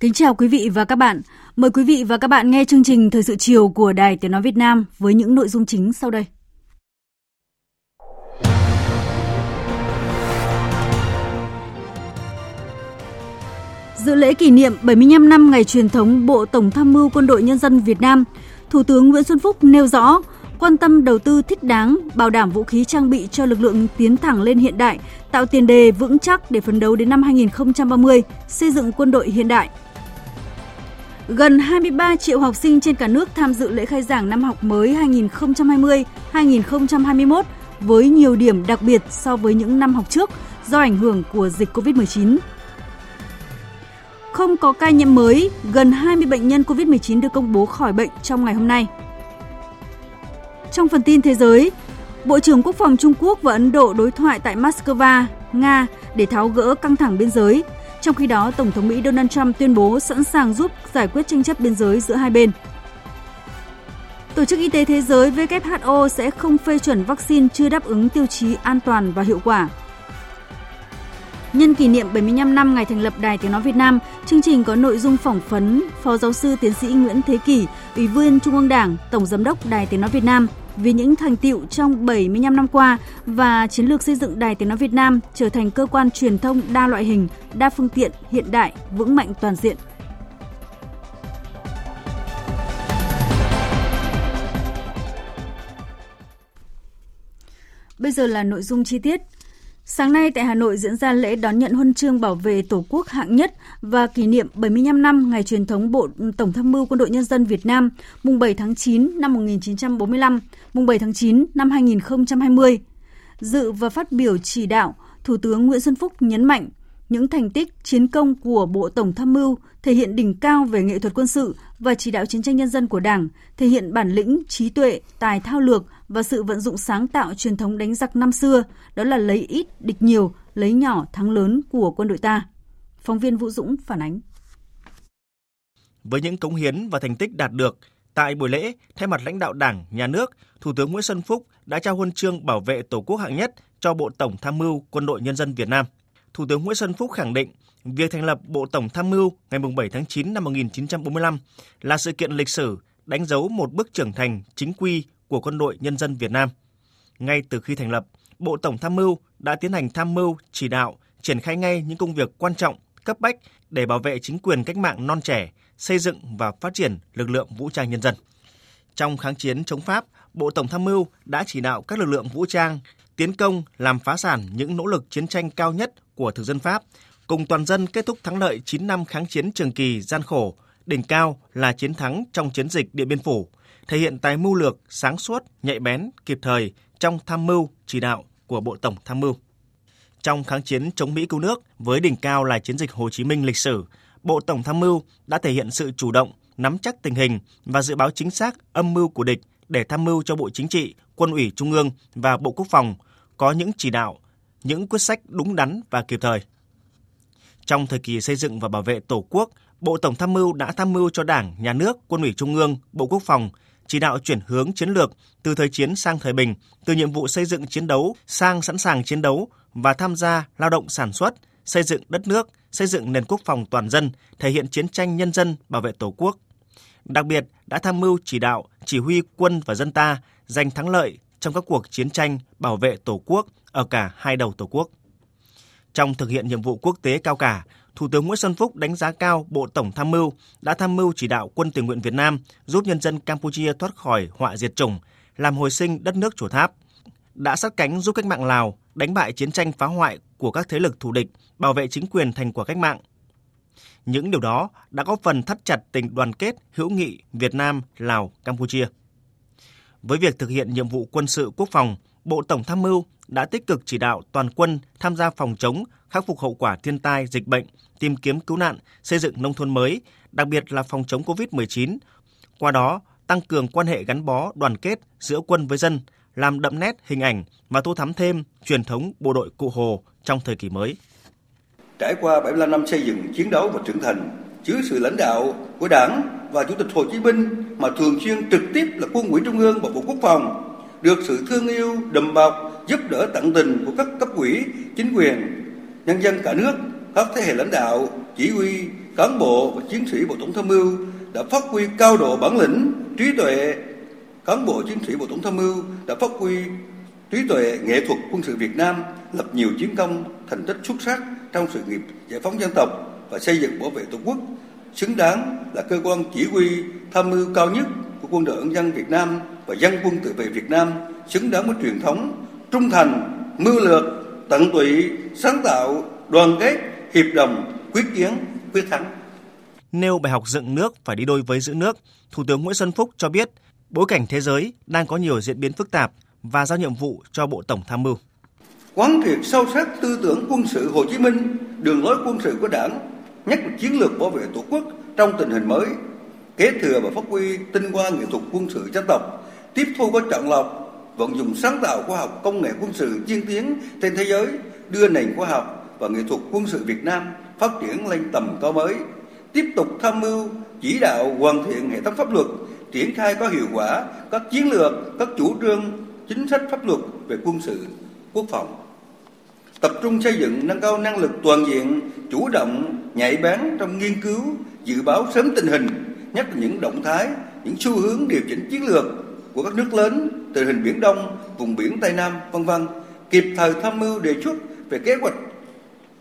Kính chào quý vị và các bạn. Mời quý vị và các bạn nghe chương trình Thời sự chiều của Đài Tiếng Nói Việt Nam với những nội dung chính sau đây. Dự lễ kỷ niệm 75 năm ngày truyền thống Bộ Tổng tham mưu Quân đội Nhân dân Việt Nam, Thủ tướng Nguyễn Xuân Phúc nêu rõ quan tâm đầu tư thích đáng, bảo đảm vũ khí trang bị cho lực lượng tiến thẳng lên hiện đại, tạo tiền đề vững chắc để phấn đấu đến năm 2030 xây dựng quân đội hiện đại. Gần 23 triệu học sinh trên cả nước tham dự lễ khai giảng năm học mới 2020-2021 với nhiều điểm đặc biệt so với những năm học trước do ảnh hưởng của dịch COVID-19. Không có ca nhiễm mới, gần 20 bệnh nhân COVID-19 được công bố khỏi bệnh trong ngày hôm nay. Trong phần tin thế giới, Bộ trưởng Quốc phòng Trung Quốc và Ấn Độ đối thoại tại Moscow, Nga để tháo gỡ căng thẳng biên giới. Trong khi đó, Tổng thống Mỹ Donald Trump tuyên bố sẵn sàng giúp giải quyết tranh chấp biên giới giữa hai bên. Tổ chức Y tế Thế giới WHO sẽ không phê chuẩn vaccine chưa đáp ứng tiêu chí an toàn và hiệu quả. Nhân kỷ niệm 75 năm ngày thành lập Đài Tiếng Nói Việt Nam, chương trình có nội dung phỏng vấn Phó Giáo sư Tiến sĩ Nguyễn Thế Kỷ, Ủy viên Trung ương Đảng, Tổng Giám đốc Đài Tiếng Nói Việt Nam vì những thành tiệu trong 75 năm qua và chiến lược xây dựng Đài Tiếng Nói Việt Nam trở thành cơ quan truyền thông đa loại hình, đa phương tiện, hiện đại, vững mạnh toàn diện. Bây giờ là nội dung chi tiết. Sáng nay tại Hà Nội diễn ra lễ đón nhận huân chương bảo vệ Tổ quốc hạng nhất và kỷ niệm 75 năm ngày truyền thống Bộ Tổng tham mưu Quân đội Nhân dân Việt Nam, mùng 7 tháng 9 năm 1945, mùng 7 tháng 9 năm 2020. Dự và phát biểu chỉ đạo, Thủ tướng Nguyễn Xuân Phúc nhấn mạnh những thành tích, chiến công của Bộ Tổng tham mưu thể hiện đỉnh cao về nghệ thuật quân sự và chỉ đạo chiến tranh nhân dân của Đảng, thể hiện bản lĩnh, trí tuệ, tài thao lược và sự vận dụng sáng tạo truyền thống đánh giặc năm xưa, đó là lấy ít địch nhiều, lấy nhỏ thắng lớn của quân đội ta. Phóng viên Vũ Dũng phản ánh. Với những cống hiến và thành tích đạt được, tại buổi lễ, thay mặt lãnh đạo Đảng, Nhà nước, Thủ tướng Nguyễn Xuân Phúc đã trao huân chương bảo vệ Tổ quốc hạng nhất cho Bộ Tổng Tham mưu Quân đội Nhân dân Việt Nam. Thủ tướng Nguyễn Xuân Phúc khẳng định việc thành lập Bộ Tổng Tham mưu ngày 7 tháng 9 năm 1945 là sự kiện lịch sử đánh dấu một bước trưởng thành chính quy của Quân đội Nhân dân Việt Nam. Ngay từ khi thành lập, Bộ Tổng Tham mưu đã tiến hành tham mưu, chỉ đạo, triển khai ngay những công việc quan trọng, cấp bách để bảo vệ chính quyền cách mạng non trẻ, xây dựng và phát triển lực lượng vũ trang nhân dân. Trong kháng chiến chống Pháp, Bộ Tổng Tham mưu đã chỉ đạo các lực lượng vũ trang tiến công làm phá sản những nỗ lực chiến tranh cao nhất của thực dân Pháp, cùng toàn dân kết thúc thắng lợi 9 năm kháng chiến trường kỳ gian khổ, đỉnh cao là chiến thắng trong chiến dịch Điện Biên Phủ, thể hiện tài mưu lược, sáng suốt, nhạy bén, kịp thời trong tham mưu, chỉ đạo của Bộ Tổng Tham mưu. Trong kháng chiến chống Mỹ cứu nước với đỉnh cao là chiến dịch Hồ Chí Minh lịch sử, Bộ Tổng Tham mưu đã thể hiện sự chủ động, nắm chắc tình hình và dự báo chính xác âm mưu của địch để tham mưu cho Bộ Chính trị, Quân ủy Trung ương và Bộ Quốc phòng có những chỉ đạo, những quyết sách đúng đắn và kịp thời. Trong thời kỳ xây dựng và bảo vệ Tổ quốc, Bộ Tổng tham mưu đã tham mưu cho Đảng, Nhà nước, Quân ủy Trung ương, Bộ Quốc phòng chỉ đạo chuyển hướng chiến lược từ thời chiến sang thời bình, từ nhiệm vụ xây dựng chiến đấu sang sẵn sàng chiến đấu và tham gia lao động sản xuất, xây dựng đất nước, xây dựng nền quốc phòng toàn dân, thể hiện chiến tranh nhân dân bảo vệ Tổ quốc. Đặc biệt đã tham mưu chỉ đạo, chỉ huy quân và dân ta giành thắng lợi trong các cuộc chiến tranh bảo vệ Tổ quốc ở cả hai đầu Tổ quốc. Trong thực hiện nhiệm vụ quốc tế cao cả, Thủ tướng Nguyễn Xuân Phúc đánh giá cao Bộ Tổng Tham mưu đã tham mưu chỉ đạo quân tình nguyện Việt Nam giúp nhân dân Campuchia thoát khỏi họa diệt chủng, làm hồi sinh đất nước chùa tháp, đã sát cánh giúp cách mạng Lào đánh bại chiến tranh phá hoại của các thế lực thù địch bảo vệ chính quyền thành quả cách mạng. Những điều đó đã góp phần thắt chặt tình đoàn kết hữu nghị Việt Nam, Lào, Campuchia. Với việc thực hiện nhiệm vụ quân sự quốc phòng, Bộ Tổng tham mưu đã tích cực chỉ đạo toàn quân tham gia phòng chống, khắc phục hậu quả thiên tai, dịch bệnh, tìm kiếm cứu nạn, xây dựng nông thôn mới, đặc biệt là phòng chống COVID-19. Qua đó, tăng cường quan hệ gắn bó, đoàn kết giữa quân với dân, làm đậm nét hình ảnh và tô thắm thêm truyền thống bộ đội cụ Hồ trong thời kỳ mới. Trải qua 75 năm xây dựng, chiến đấu và trưởng thành, dưới sự lãnh đạo của Đảng và Chủ tịch Hồ Chí Minh mà thường xuyên trực tiếp là quân ủy Trung ương và Bộ Quốc phòng, được sự thương yêu, đùm bọc, giúp đỡ tận tình của các cấp ủy, chính quyền, nhân dân cả nước, các thế hệ lãnh đạo, chỉ huy, cán bộ và chiến sĩ Bộ Tổng tham mưu đã phát huy cao độ bản lĩnh, trí tuệ. Cán bộ chiến sĩ Bộ Tổng tham mưu đã phát huy trí tuệ nghệ thuật quân sự Việt Nam, lập nhiều chiến công, thành tích xuất sắc trong sự nghiệp giải phóng dân tộc và xây dựng bảo vệ Tổ quốc, xứng đáng là cơ quan chỉ huy tham mưu cao nhất của quân đội nhân dân Việt Nam và dân quân tự vệ Việt Nam, xứng đáng với truyền thống trung thành, mưu lược, tận tụy, sáng tạo, đoàn kết, hiệp đồng, quyết chiến, quyết thắng. Nêu bài học dựng nước phải đi đôi với giữ nước, Thủ tướng Nguyễn Xuân Phúc cho biết bối cảnh thế giới đang có nhiều diễn biến phức tạp và giao nhiệm vụ cho Bộ Tổng Tham mưu. Quán triệt sâu sắc tư tưởng quân sự Hồ Chí Minh, đường lối quân sự của Đảng, nhất là chiến lược bảo vệ Tổ quốc trong tình hình mới, kế thừa và phát huy tinh hoa nghệ thuật quân sự dân tộc, tiếp thu có chọn lọc, vận dụng sáng tạo khoa học công nghệ quân sự tiên tiến trên thế giới, đưa nền khoa học và nghệ thuật quân sự Việt Nam phát triển lên tầm cao mới, tiếp tục tham mưu chỉ đạo hoàn thiện hệ thống pháp luật, triển khai có hiệu quả các chiến lược, các chủ trương, chính sách pháp luật về quân sự, quốc phòng. Tập trung xây dựng nâng cao năng lực toàn diện, chủ động, nhạy bén trong nghiên cứu, dự báo sớm tình hình, nhất là những động thái, những xu hướng điều chỉnh chiến lược của các nước lớn, tình hình Biển Đông, vùng biển Tây Nam, vân vân, kịp thời tham mưu đề xuất về kế hoạch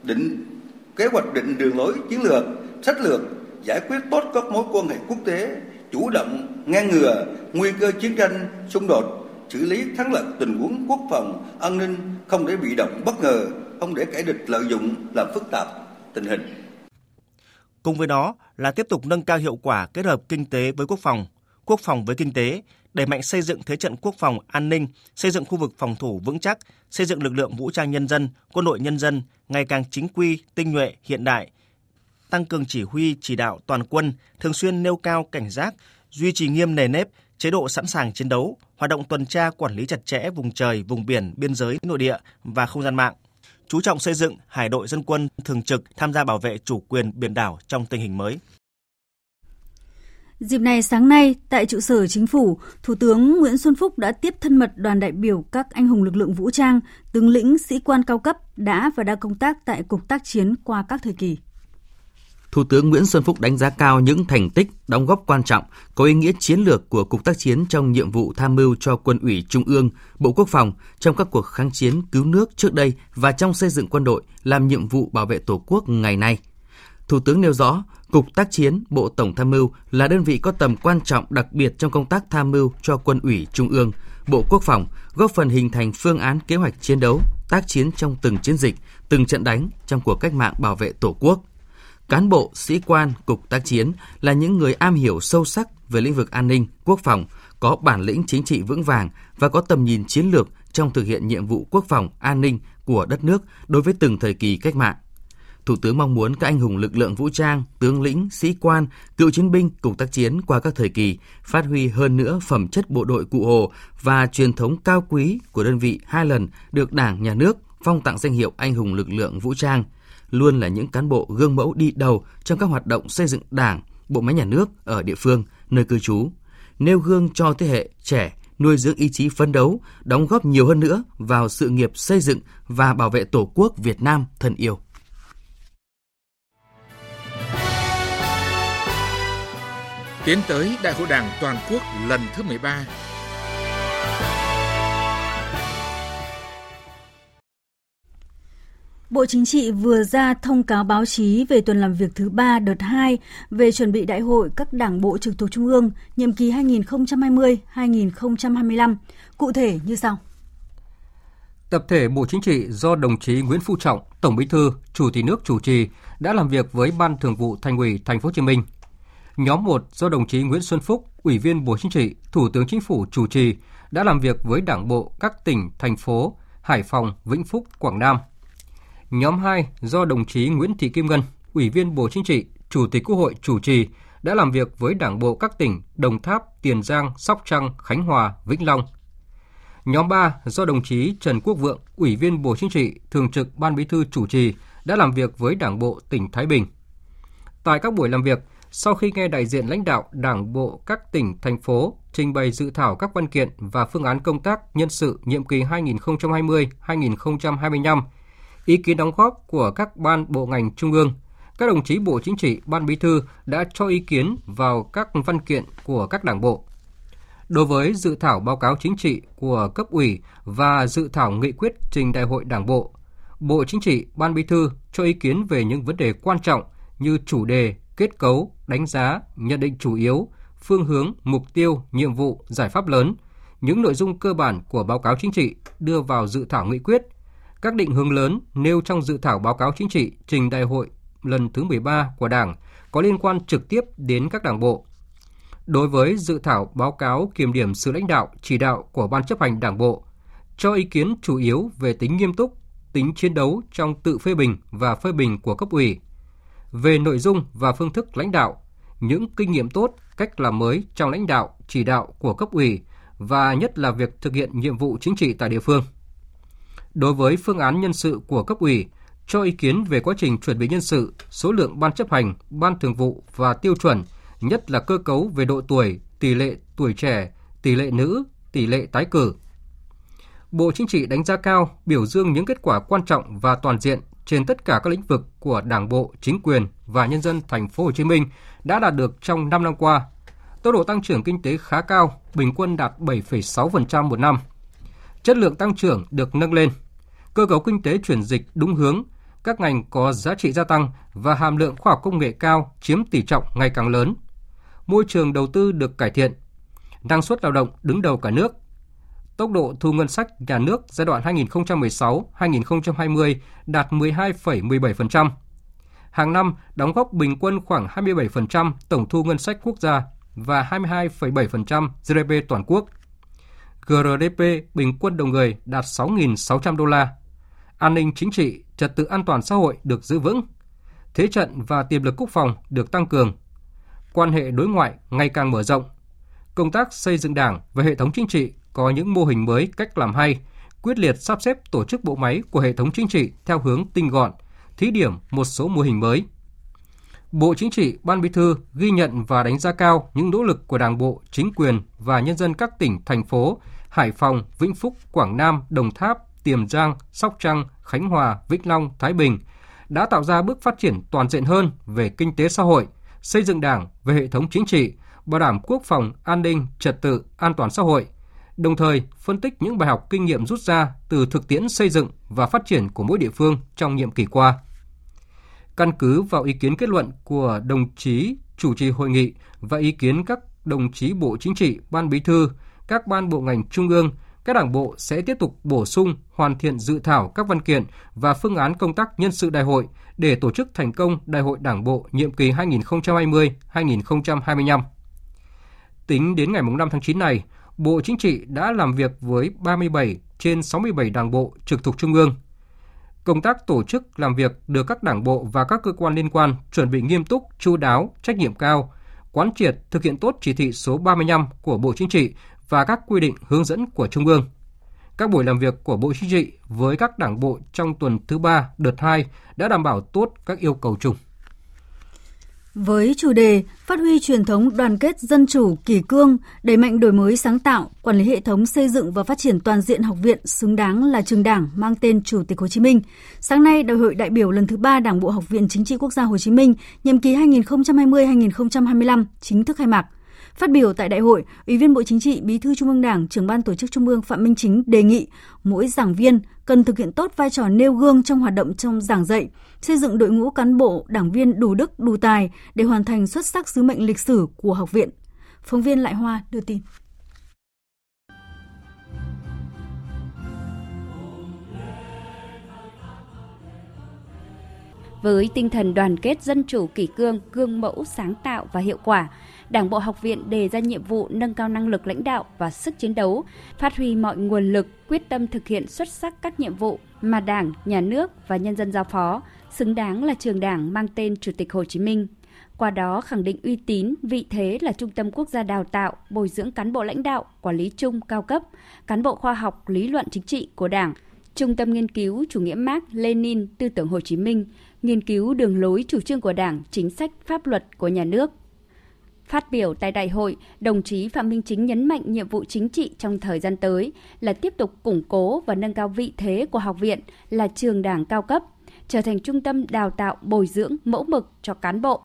định kế hoạch định đường lối chiến lược, sách lược, giải quyết tốt các mối quan hệ quốc tế, chủ động ngăn ngừa nguy cơ chiến tranh, xung đột, xử lý thắng lợi tình huống quốc phòng, an ninh, không để bị động bất ngờ, không để kẻ địch lợi dụng làm phức tạp tình hình. Cùng với đó là tiếp tục nâng cao hiệu quả kết hợp kinh tế với quốc phòng, quốc phòng với kinh tế, đẩy mạnh xây dựng thế trận quốc phòng an ninh, xây dựng khu vực phòng thủ vững chắc, xây dựng lực lượng vũ trang nhân dân, quân đội nhân dân ngày càng chính quy, tinh nhuệ, hiện đại, tăng cường chỉ huy chỉ đạo toàn quân, thường xuyên nêu cao cảnh giác, duy trì nghiêm nề nếp, chế độ sẵn sàng chiến đấu, hoạt động tuần tra quản lý chặt chẽ vùng trời, vùng biển, biên giới, nội địa và không gian mạng. Chú trọng xây dựng hải đội dân quân thường trực tham gia bảo vệ chủ quyền biển đảo trong tình hình mới. Dịp này sáng nay, tại trụ sở chính phủ, Thủ tướng Nguyễn Xuân Phúc đã tiếp thân mật đoàn đại biểu các anh hùng lực lượng vũ trang, tướng lĩnh, sĩ quan cao cấp đã và đang công tác tại Cục tác chiến qua các thời kỳ. Thủ tướng Nguyễn Xuân Phúc đánh giá cao những thành tích, đóng góp quan trọng, có ý nghĩa chiến lược của Cục tác chiến trong nhiệm vụ tham mưu cho Quân ủy Trung ương, Bộ Quốc phòng trong các cuộc kháng chiến cứu nước trước đây và trong xây dựng quân đội làm nhiệm vụ bảo vệ Tổ quốc ngày nay. Thủ tướng nêu rõ, Cục tác chiến Bộ Tổng tham mưu là đơn vị có tầm quan trọng đặc biệt trong công tác tham mưu cho Quân ủy Trung ương, Bộ Quốc phòng, góp phần hình thành phương án kế hoạch chiến đấu, tác chiến trong từng chiến dịch, từng trận đánh trong cuộc cách mạng bảo vệ Tổ quốc. Cán bộ, sĩ quan, cục tác chiến là những người am hiểu sâu sắc về lĩnh vực an ninh, quốc phòng, có bản lĩnh chính trị vững vàng và có tầm nhìn chiến lược trong thực hiện nhiệm vụ quốc phòng, an ninh của đất nước đối với từng thời kỳ cách mạng. Thủ tướng mong muốn các anh hùng lực lượng vũ trang, tướng lĩnh, sĩ quan, cựu chiến binh, cục tác chiến qua các thời kỳ phát huy hơn nữa phẩm chất bộ đội cụ Hồ và truyền thống cao quý của đơn vị hai lần được Đảng, Nhà nước phong tặng danh hiệu anh hùng lực lượng vũ trang, luôn là những cán bộ gương mẫu đi đầu trong các hoạt động xây dựng Đảng, bộ máy nhà nước ở địa phương, nơi cư trú, nêu gương cho thế hệ trẻ nuôi dưỡng ý chí phấn đấu, đóng góp nhiều hơn nữa vào sự nghiệp xây dựng và bảo vệ Tổ quốc Việt Nam thân yêu. Tiến tới Đại hội Đảng toàn quốc lần thứ 13. Bộ Chính trị vừa ra thông cáo báo chí về tuần làm việc thứ 3 đợt 2 về chuẩn bị đại hội các đảng bộ trực thuộc Trung ương nhiệm kỳ 2020-2025. Cụ thể như sau. Tập thể Bộ Chính trị do đồng chí Nguyễn Phú Trọng, Tổng Bí thư, Chủ tịch nước chủ trì đã làm việc với Ban Thường vụ Thành ủy Thành phố Hồ Chí Minh. Nhóm 1 do đồng chí Nguyễn Xuân Phúc, Ủy viên Bộ Chính trị, Thủ tướng Chính phủ chủ trì đã làm việc với Đảng bộ các tỉnh, thành phố Hải Phòng, Vĩnh Phúc, Quảng Nam. Nhóm 2 do đồng chí Nguyễn Thị Kim Ngân, Ủy viên Bộ Chính trị, Chủ tịch Quốc hội chủ trì đã làm việc với Đảng bộ các tỉnh Đồng Tháp, Tiền Giang, Sóc Trăng, Khánh Hòa, Vĩnh Long. Nhóm 3 do đồng chí Trần Quốc Vượng, Ủy viên Bộ Chính trị, Thường trực Ban Bí thư chủ trì đã làm việc với Đảng bộ tỉnh Thái Bình. Tại các buổi làm việc, sau khi nghe đại diện lãnh đạo Đảng bộ các tỉnh, thành phố trình bày dự thảo các văn kiện và phương án công tác nhân sự nhiệm kỳ 2020-2025, ý kiến đóng góp của các ban bộ ngành trung ương, các đồng chí Bộ Chính trị, Ban Bí thư đã cho ý kiến vào các văn kiện của các đảng bộ. Đối với dự thảo báo cáo chính trị của cấp ủy và dự thảo nghị quyết trình đại hội đảng bộ, Bộ Chính trị, Ban Bí thư cho ý kiến về những vấn đề quan trọng như chủ đề, kết cấu, đánh giá, nhận định chủ yếu, phương hướng, mục tiêu, nhiệm vụ, giải pháp lớn, những nội dung cơ bản của báo cáo chính trị đưa vào dự thảo nghị quyết, các định hướng lớn nêu trong dự thảo báo cáo chính trị trình đại hội lần thứ 13 của Đảng có liên quan trực tiếp đến các đảng bộ. Đối với dự thảo báo cáo kiểm điểm sự lãnh đạo, chỉ đạo của Ban chấp hành Đảng bộ, cho ý kiến chủ yếu về tính nghiêm túc, tính chiến đấu trong tự phê bình và phê bình của cấp ủy, về nội dung và phương thức lãnh đạo, những kinh nghiệm tốt, cách làm mới trong lãnh đạo, chỉ đạo của cấp ủy và nhất là việc thực hiện nhiệm vụ chính trị tại địa phương. Đối với phương án nhân sự của cấp ủy, cho ý kiến về quá trình chuẩn bị nhân sự, số lượng ban chấp hành, ban thường vụ và tiêu chuẩn, nhất là cơ cấu về độ tuổi, tỷ lệ tuổi trẻ, tỷ lệ nữ, tỷ lệ tái cử. Bộ Chính trị đánh giá cao, biểu dương những kết quả quan trọng và toàn diện trên tất cả các lĩnh vực của Đảng bộ, chính quyền và nhân dân thành phố Hồ Chí Minh đã đạt được trong 5 năm qua. Tốc độ tăng trưởng kinh tế khá cao, bình quân đạt 7,6% một năm. Chất lượng tăng trưởng được nâng lên. Cơ cấu kinh tế chuyển dịch đúng hướng, các ngành có giá trị gia tăng và hàm lượng khoa học công nghệ cao chiếm tỷ trọng ngày càng lớn. Môi trường đầu tư được cải thiện. Năng suất lao động đứng đầu cả nước. Tốc độ thu ngân sách nhà nước giai đoạn 2016-2020 đạt 12,17%. Hàng năm đóng góp bình quân khoảng 27% tổng thu ngân sách quốc gia và 22,7% GDP toàn quốc. GRDP bình quân đầu người đạt 6.600 đô la. An ninh chính trị, trật tự an toàn xã hội được giữ vững. Thế trận và tiềm lực quốc phòng được tăng cường. Quan hệ đối ngoại ngày càng mở rộng. Công tác xây dựng đảng và hệ thống chính trị có những mô hình mới cách làm hay, quyết liệt sắp xếp tổ chức bộ máy của hệ thống chính trị theo hướng tinh gọn, thí điểm một số mô hình mới. Bộ Chính trị, Ban Bí thư ghi nhận và đánh giá cao những nỗ lực của Đảng bộ, chính quyền và nhân dân các tỉnh, thành phố Hải Phòng, Vĩnh Phúc, Quảng Nam, Đồng Tháp, Tiềm Giang, Sóc Trăng, Khánh Hòa, Vĩnh Long, Thái Bình đã tạo ra bước phát triển toàn diện hơn về kinh tế xã hội, xây dựng Đảng về hệ thống chính trị, bảo đảm quốc phòng, an ninh, trật tự, an toàn xã hội, đồng thời phân tích những bài học kinh nghiệm rút ra từ thực tiễn xây dựng và phát triển của mỗi địa phương trong nhiệm kỳ qua. Căn cứ vào ý kiến kết luận của đồng chí chủ trì hội nghị và ý kiến các đồng chí Bộ Chính trị, Ban Bí thư, các ban bộ ngành trung ương, các đảng bộ sẽ tiếp tục bổ sung, hoàn thiện dự thảo các văn kiện và phương án công tác nhân sự đại hội để tổ chức thành công Đại hội Đảng bộ nhiệm kỳ 2020-2025. Tính đến ngày 5 tháng 9 này, Bộ Chính trị đã làm việc với 37 trên 67 đảng bộ trực thuộc Trung ương. Công tác tổ chức làm việc được các đảng bộ và các cơ quan liên quan chuẩn bị nghiêm túc, chu đáo, trách nhiệm cao, quán triệt thực hiện tốt chỉ thị số 35 của Bộ Chính trị và các quy định hướng dẫn của Trung ương. Các buổi làm việc của Bộ Chính trị với các đảng bộ trong tuần thứ ba đợt 2 đã đảm bảo tốt các yêu cầu chung. Với chủ đề Phát huy truyền thống đoàn kết dân chủ, kỳ cương, đẩy mạnh đổi mới sáng tạo, quản lý hệ thống xây dựng và phát triển toàn diện học viện xứng đáng là trường đảng mang tên Chủ tịch Hồ Chí Minh. Sáng nay, Đại hội đại biểu lần thứ ba Đảng bộ Học viện Chính trị Quốc gia Hồ Chí Minh, nhiệm kỳ 2020-2025 chính thức khai mạc. Phát biểu tại đại hội, Ủy viên Bộ Chính trị, Bí thư Trung ương Đảng, trưởng ban tổ chức Trung ương Phạm Minh Chính đề nghị mỗi giảng viên cần thực hiện tốt vai trò nêu gương trong hoạt động trong giảng dạy, xây dựng đội ngũ cán bộ, đảng viên đủ đức, đủ tài để hoàn thành xuất sắc sứ mệnh lịch sử của học viện. Phóng viên Lại Hoa đưa tin. Với tinh thần đoàn kết dân chủ kỷ cương, gương mẫu sáng tạo và hiệu quả, Đảng bộ học viện đề ra nhiệm vụ nâng cao năng lực lãnh đạo và sức chiến đấu, phát huy mọi nguồn lực, quyết tâm thực hiện xuất sắc các nhiệm vụ mà Đảng, Nhà nước và nhân dân giao phó, xứng đáng là trường Đảng mang tên Chủ tịch Hồ Chí Minh. Qua đó khẳng định uy tín, vị thế là trung tâm quốc gia đào tạo, bồi dưỡng cán bộ lãnh đạo, quản lý chung cao cấp, cán bộ khoa học, lý luận chính trị của Đảng, Trung tâm nghiên cứu chủ nghĩa Mark Lenin, tư tưởng Hồ Chí Minh, nghiên cứu đường lối chủ trương của Đảng, chính sách pháp luật của nhà nước. Phát biểu tại đại hội, đồng chí Phạm Minh Chính nhấn mạnh nhiệm vụ chính trị trong thời gian tới là tiếp tục củng cố và nâng cao vị thế của học viện là trường đảng cao cấp, trở thành trung tâm đào tạo bồi dưỡng mẫu mực cho cán bộ.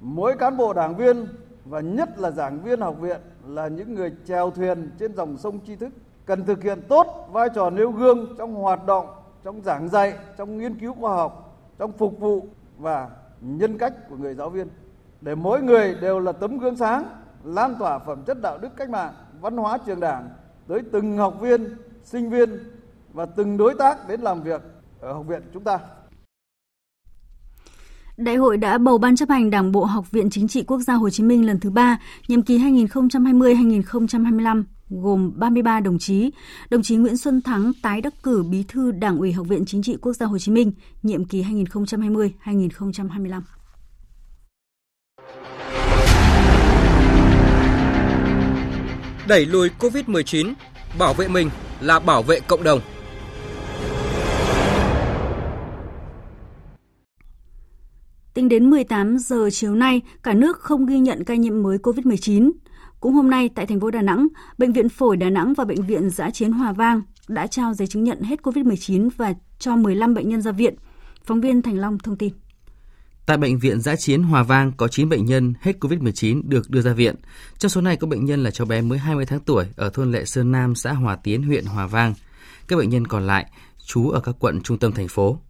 Mỗi cán bộ đảng viên và nhất là giảng viên học viện là những người chèo thuyền trên dòng sông tri thức, cần thực hiện tốt vai trò nêu gương trong hoạt động, trong giảng dạy, trong nghiên cứu khoa học, trong phục vụ và nhân cách của người giáo viên để mỗi người đều là tấm gương sáng lan tỏa phẩm chất đạo đức cách mạng văn hóa trường đảng tới từng học viên sinh viên và từng đối tác đến làm việc ở học viện chúng ta Đại hội đã bầu Ban chấp hành Đảng bộ Học viện Chính trị Quốc gia Hồ Chí Minh lần thứ ba, nhiệm kỳ 2020-2025 gồm 33 đồng chí. Đồng chí Nguyễn Xuân Thắng tái đắc cử Bí thư Đảng ủy Học viện Chính trị Quốc gia Hồ Chí Minh, nhiệm kỳ 2020-2025. Đẩy lùi COVID-19, bảo vệ mình là bảo vệ cộng đồng. Tính đến 18 giờ chiều nay, cả nước không ghi nhận ca nhiễm mới COVID-19. Cũng hôm nay tại thành phố Đà Nẵng, Bệnh viện Phổi Đà Nẵng và Bệnh viện Giã Chiến Hòa Vang đã trao giấy chứng nhận hết COVID-19 và cho 15 bệnh nhân ra viện. Phóng viên Thành Long thông tin. Tại Bệnh viện Giã Chiến Hòa Vang có 9 bệnh nhân hết COVID-19 được đưa ra viện. Trong số này có bệnh nhân là cháu bé mới 20 tháng tuổi ở thôn Lệ Sơn Nam, xã Hòa Tiến, huyện Hòa Vang. Các bệnh nhân còn lại trú ở các quận trung tâm thành phố.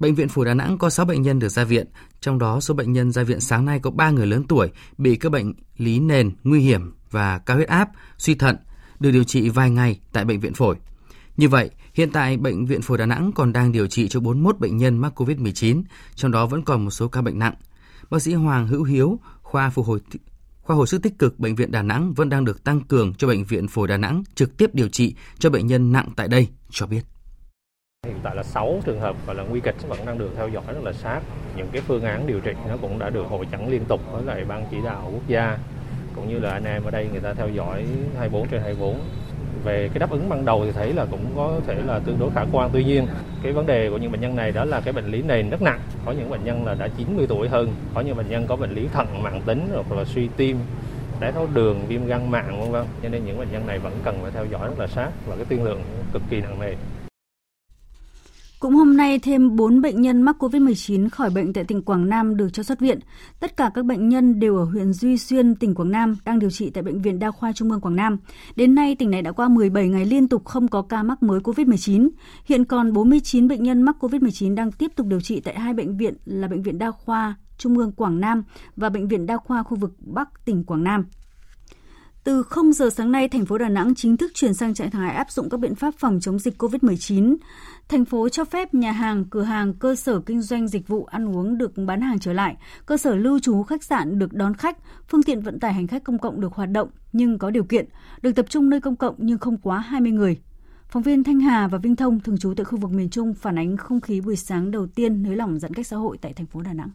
Bệnh viện Phổi Đà Nẵng có 6 bệnh nhân được ra viện, trong đó số bệnh nhân ra viện sáng nay có 3 người lớn tuổi bị các bệnh lý nền nguy hiểm và cao huyết áp, suy thận, được điều trị vài ngày tại bệnh viện phổi. Như vậy, hiện tại Bệnh viện Phổi Đà Nẵng còn đang điều trị cho 41 bệnh nhân mắc COVID-19, trong đó vẫn còn một số ca bệnh nặng. Bác sĩ Hoàng Hữu Hiếu, khoa phục hồi khoa hồi sức tích cực bệnh viện Đà Nẵng vẫn đang được tăng cường cho bệnh viện Phổi Đà Nẵng trực tiếp điều trị cho bệnh nhân nặng tại đây cho biết. Hiện tại là 6 trường hợp gọi là nguy kịch vẫn đang được theo dõi rất là sát. Những cái phương án điều trị nó cũng đã được hội chẩn liên tục với lại ban chỉ đạo quốc gia cũng như là anh em ở đây người ta theo dõi 24 trên 24 về cái đáp ứng ban đầu thì thấy là cũng có thể là tương đối khả quan. Tuy nhiên, cái vấn đề của những bệnh nhân này đó là cái bệnh lý nền rất nặng. Có những bệnh nhân là đã 90 tuổi hơn. Có những bệnh nhân có bệnh lý thận, mạng tính hoặc là suy tim, đái tháo đường, viêm gan mạng, vân vân. Cho nên những bệnh nhân này vẫn cần phải theo dõi rất là sát và cái tiên lượng cực kỳ nặng nề cũng hôm nay thêm 4 bệnh nhân mắc COVID-19 khỏi bệnh tại tỉnh Quảng Nam được cho xuất viện. Tất cả các bệnh nhân đều ở huyện Duy Xuyên, tỉnh Quảng Nam, đang điều trị tại Bệnh viện Đa khoa Trung ương Quảng Nam. Đến nay, tỉnh này đã qua 17 ngày liên tục không có ca mắc mới COVID-19. Hiện còn 49 bệnh nhân mắc COVID-19 đang tiếp tục điều trị tại hai bệnh viện là Bệnh viện Đa khoa Trung ương Quảng Nam và Bệnh viện Đa khoa khu vực Bắc tỉnh Quảng Nam. Từ 0 giờ sáng nay, thành phố Đà Nẵng chính thức chuyển sang trạng thái áp dụng các biện pháp phòng chống dịch COVID-19. Thành phố cho phép nhà hàng, cửa hàng, cơ sở kinh doanh dịch vụ ăn uống được bán hàng trở lại, cơ sở lưu trú khách sạn được đón khách, phương tiện vận tải hành khách công cộng được hoạt động nhưng có điều kiện, được tập trung nơi công cộng nhưng không quá 20 người. Phóng viên Thanh Hà và Vinh Thông thường trú tại khu vực miền Trung phản ánh không khí buổi sáng đầu tiên nới lỏng giãn cách xã hội tại thành phố Đà Nẵng.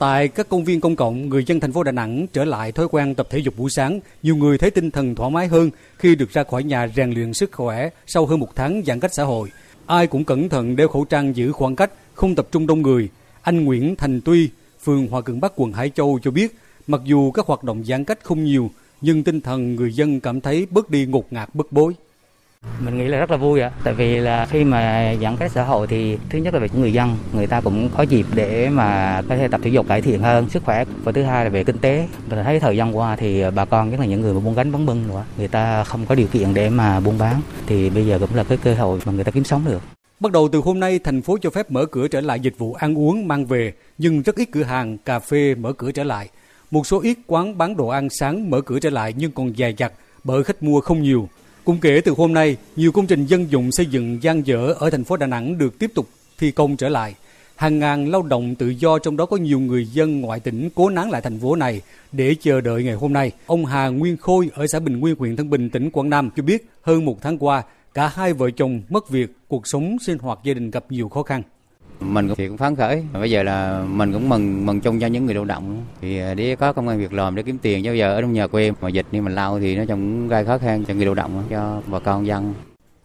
Tại các công viên công cộng, người dân thành phố Đà Nẵng trở lại thói quen tập thể dục buổi sáng. Nhiều người thấy tinh thần thoải mái hơn khi được ra khỏi nhà rèn luyện sức khỏe sau hơn một tháng giãn cách xã hội. Ai cũng cẩn thận đeo khẩu trang giữ khoảng cách, không tập trung đông người. Anh Nguyễn Thành Tuy, phường Hòa Cường Bắc, quận Hải Châu cho biết, mặc dù các hoạt động giãn cách không nhiều, nhưng tinh thần người dân cảm thấy bớt đi ngột ngạt bức bối. Mình nghĩ là rất là vui ạ, tại vì là khi mà giãn cách xã hội thì thứ nhất là về những người dân, người ta cũng có dịp để mà có thể tập thể dục cải thiện hơn sức khỏe và thứ hai là về kinh tế. Mình thấy thời gian qua thì bà con nhất là những người mà buôn gánh bán bưng nữa, người ta không có điều kiện để mà buôn bán thì bây giờ cũng là cái cơ hội mà người ta kiếm sống được. Bắt đầu từ hôm nay, thành phố cho phép mở cửa trở lại dịch vụ ăn uống mang về, nhưng rất ít cửa hàng, cà phê mở cửa trở lại. Một số ít quán bán đồ ăn sáng mở cửa trở lại nhưng còn dài dặt bởi khách mua không nhiều. Cũng kể từ hôm nay, nhiều công trình dân dụng xây dựng gian dở ở thành phố Đà Nẵng được tiếp tục thi công trở lại. Hàng ngàn lao động tự do trong đó có nhiều người dân ngoại tỉnh cố nán lại thành phố này để chờ đợi ngày hôm nay. Ông Hà Nguyên Khôi ở xã Bình Nguyên, huyện Thân Bình, tỉnh Quảng Nam cho biết hơn một tháng qua, cả hai vợ chồng mất việc, cuộc sống sinh hoạt gia đình gặp nhiều khó khăn. Mình thì cũng phấn khởi, bây giờ là mình cũng mừng mừng chung cho những người lao động thì à, để có công an việc làm để kiếm tiền chứ bây giờ ở trong nhà quê mà dịch như mình lao thì nó cũng gây khó khăn cho người lao động cho bà con dân.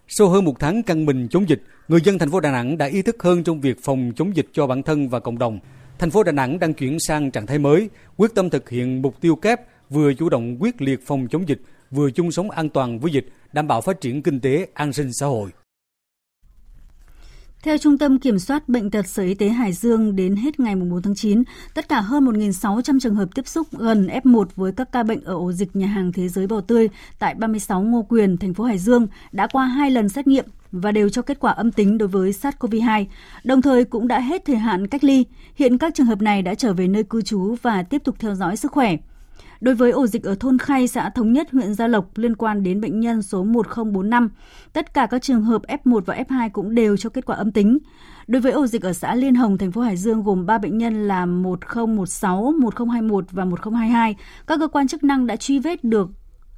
Sau hơn một tháng căng mình chống dịch, người dân thành phố Đà Nẵng đã ý thức hơn trong việc phòng chống dịch cho bản thân và cộng đồng. Thành phố Đà Nẵng đang chuyển sang trạng thái mới, quyết tâm thực hiện mục tiêu kép vừa chủ động quyết liệt phòng chống dịch, vừa chung sống an toàn với dịch, đảm bảo phát triển kinh tế, an sinh xã hội. Theo Trung tâm Kiểm soát Bệnh tật Sở Y tế Hải Dương, đến hết ngày 4 tháng 9, tất cả hơn 1.600 trường hợp tiếp xúc gần F1 với các ca bệnh ở ổ dịch nhà hàng Thế giới Bò Tươi tại 36 Ngô Quyền, thành phố Hải Dương đã qua hai lần xét nghiệm và đều cho kết quả âm tính đối với SARS-CoV-2, đồng thời cũng đã hết thời hạn cách ly. Hiện các trường hợp này đã trở về nơi cư trú và tiếp tục theo dõi sức khỏe. Đối với ổ dịch ở thôn Khay, xã Thống Nhất, huyện Gia Lộc liên quan đến bệnh nhân số 1045, tất cả các trường hợp F1 và F2 cũng đều cho kết quả âm tính. Đối với ổ dịch ở xã Liên Hồng, thành phố Hải Dương gồm 3 bệnh nhân là 1016, 1021 và 1022, các cơ quan chức năng đã truy vết được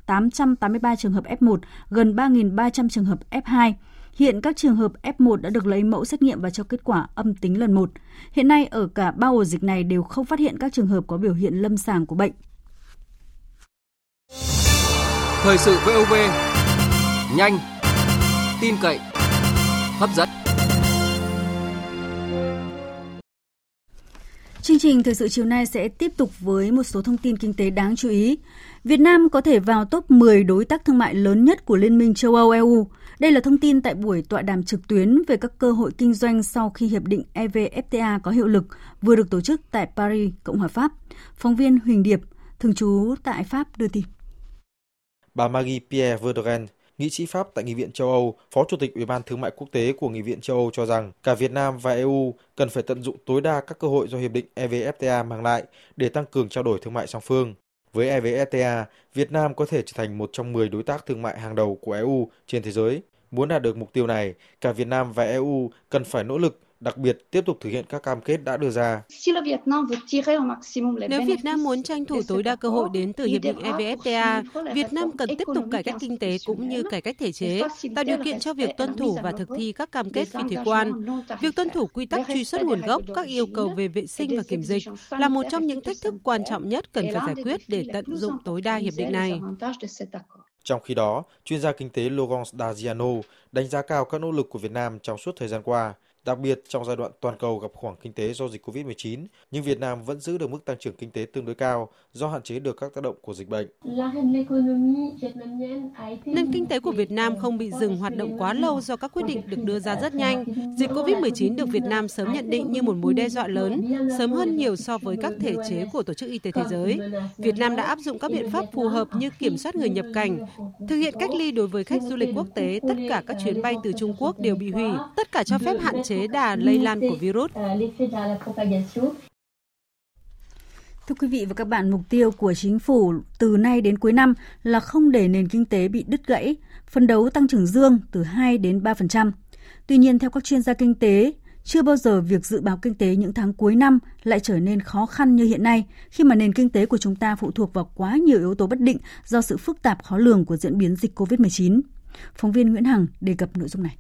883 trường hợp F1, gần 3.300 trường hợp F2. Hiện các trường hợp F1 đã được lấy mẫu xét nghiệm và cho kết quả âm tính lần 1. Hiện nay ở cả ba ổ dịch này đều không phát hiện các trường hợp có biểu hiện lâm sàng của bệnh. Thời sự VOV nhanh, tin cậy, hấp dẫn. Chương trình thời sự chiều nay sẽ tiếp tục với một số thông tin kinh tế đáng chú ý. Việt Nam có thể vào top 10 đối tác thương mại lớn nhất của Liên minh châu Âu EU. Đây là thông tin tại buổi tọa đàm trực tuyến về các cơ hội kinh doanh sau khi hiệp định EVFTA có hiệu lực vừa được tổ chức tại Paris, Cộng hòa Pháp. Phóng viên Huỳnh Điệp, thường trú tại Pháp đưa tin. Bà Marie-Pierre Verdren, nghị sĩ Pháp tại Nghị viện châu Âu, Phó Chủ tịch Ủy ban Thương mại Quốc tế của Nghị viện châu Âu cho rằng cả Việt Nam và EU cần phải tận dụng tối đa các cơ hội do Hiệp định EVFTA mang lại để tăng cường trao đổi thương mại song phương. Với EVFTA, Việt Nam có thể trở thành một trong 10 đối tác thương mại hàng đầu của EU trên thế giới. Muốn đạt được mục tiêu này, cả Việt Nam và EU cần phải nỗ lực đặc biệt tiếp tục thực hiện các cam kết đã đưa ra. Nếu Việt Nam muốn tranh thủ tối đa cơ hội đến từ Hiệp định EVFTA, Việt Nam cần tiếp tục cải cách kinh tế cũng như cải cách thể chế, tạo điều kiện cho việc tuân thủ và thực thi các cam kết phi thuế quan. Việc tuân thủ quy tắc truy xuất nguồn gốc, các yêu cầu về vệ sinh và kiểm dịch là một trong những thách thức quan trọng nhất cần phải giải quyết để tận dụng tối đa hiệp định này. Trong khi đó, chuyên gia kinh tế Laurence Daziano đánh giá cao các nỗ lực của Việt Nam trong suốt thời gian qua, Đặc biệt trong giai đoạn toàn cầu gặp khủng hoảng kinh tế do dịch Covid-19, nhưng Việt Nam vẫn giữ được mức tăng trưởng kinh tế tương đối cao do hạn chế được các tác động của dịch bệnh. Nền kinh tế của Việt Nam không bị dừng hoạt động quá lâu do các quyết định được đưa ra rất nhanh. Dịch Covid-19 được Việt Nam sớm nhận định như một mối đe dọa lớn, sớm hơn nhiều so với các thể chế của Tổ chức Y tế Thế giới. Việt Nam đã áp dụng các biện pháp phù hợp như kiểm soát người nhập cảnh, thực hiện cách ly đối với khách du lịch quốc tế, tất cả các chuyến bay từ Trung Quốc đều bị hủy, tất cả cho phép hạn chế đà lây lan của virus. Thưa quý vị và các bạn, mục tiêu của chính phủ từ nay đến cuối năm là không để nền kinh tế bị đứt gãy, phấn đấu tăng trưởng dương từ 2 đến 3%. Tuy nhiên, theo các chuyên gia kinh tế, chưa bao giờ việc dự báo kinh tế những tháng cuối năm lại trở nên khó khăn như hiện nay, khi mà nền kinh tế của chúng ta phụ thuộc vào quá nhiều yếu tố bất định do sự phức tạp khó lường của diễn biến dịch COVID-19. Phóng viên Nguyễn Hằng đề cập nội dung này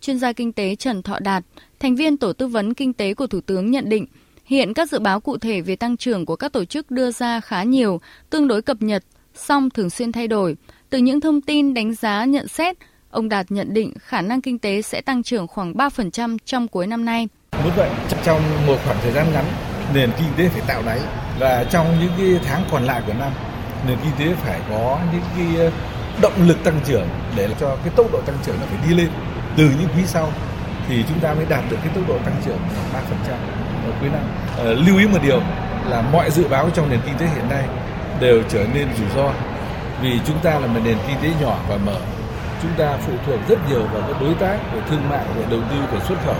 chuyên gia kinh tế Trần Thọ Đạt, thành viên tổ tư vấn kinh tế của Thủ tướng nhận định, hiện các dự báo cụ thể về tăng trưởng của các tổ chức đưa ra khá nhiều, tương đối cập nhật, song thường xuyên thay đổi. Từ những thông tin đánh giá nhận xét, ông Đạt nhận định khả năng kinh tế sẽ tăng trưởng khoảng 3% trong cuối năm nay. Muốn vậy, trong một khoảng thời gian ngắn, nền kinh tế phải tạo đáy và trong những cái tháng còn lại của năm, nền kinh tế phải có những cái động lực tăng trưởng để cho cái tốc độ tăng trưởng nó phải đi lên từ những quý sau thì chúng ta mới đạt được cái tốc độ tăng trưởng khoảng 3% ở cuối năm. À, lưu ý một điều là mọi dự báo trong nền kinh tế hiện nay đều trở nên rủi ro vì chúng ta là một nền kinh tế nhỏ và mở. Chúng ta phụ thuộc rất nhiều vào các đối tác về thương mại, về đầu tư, về xuất khẩu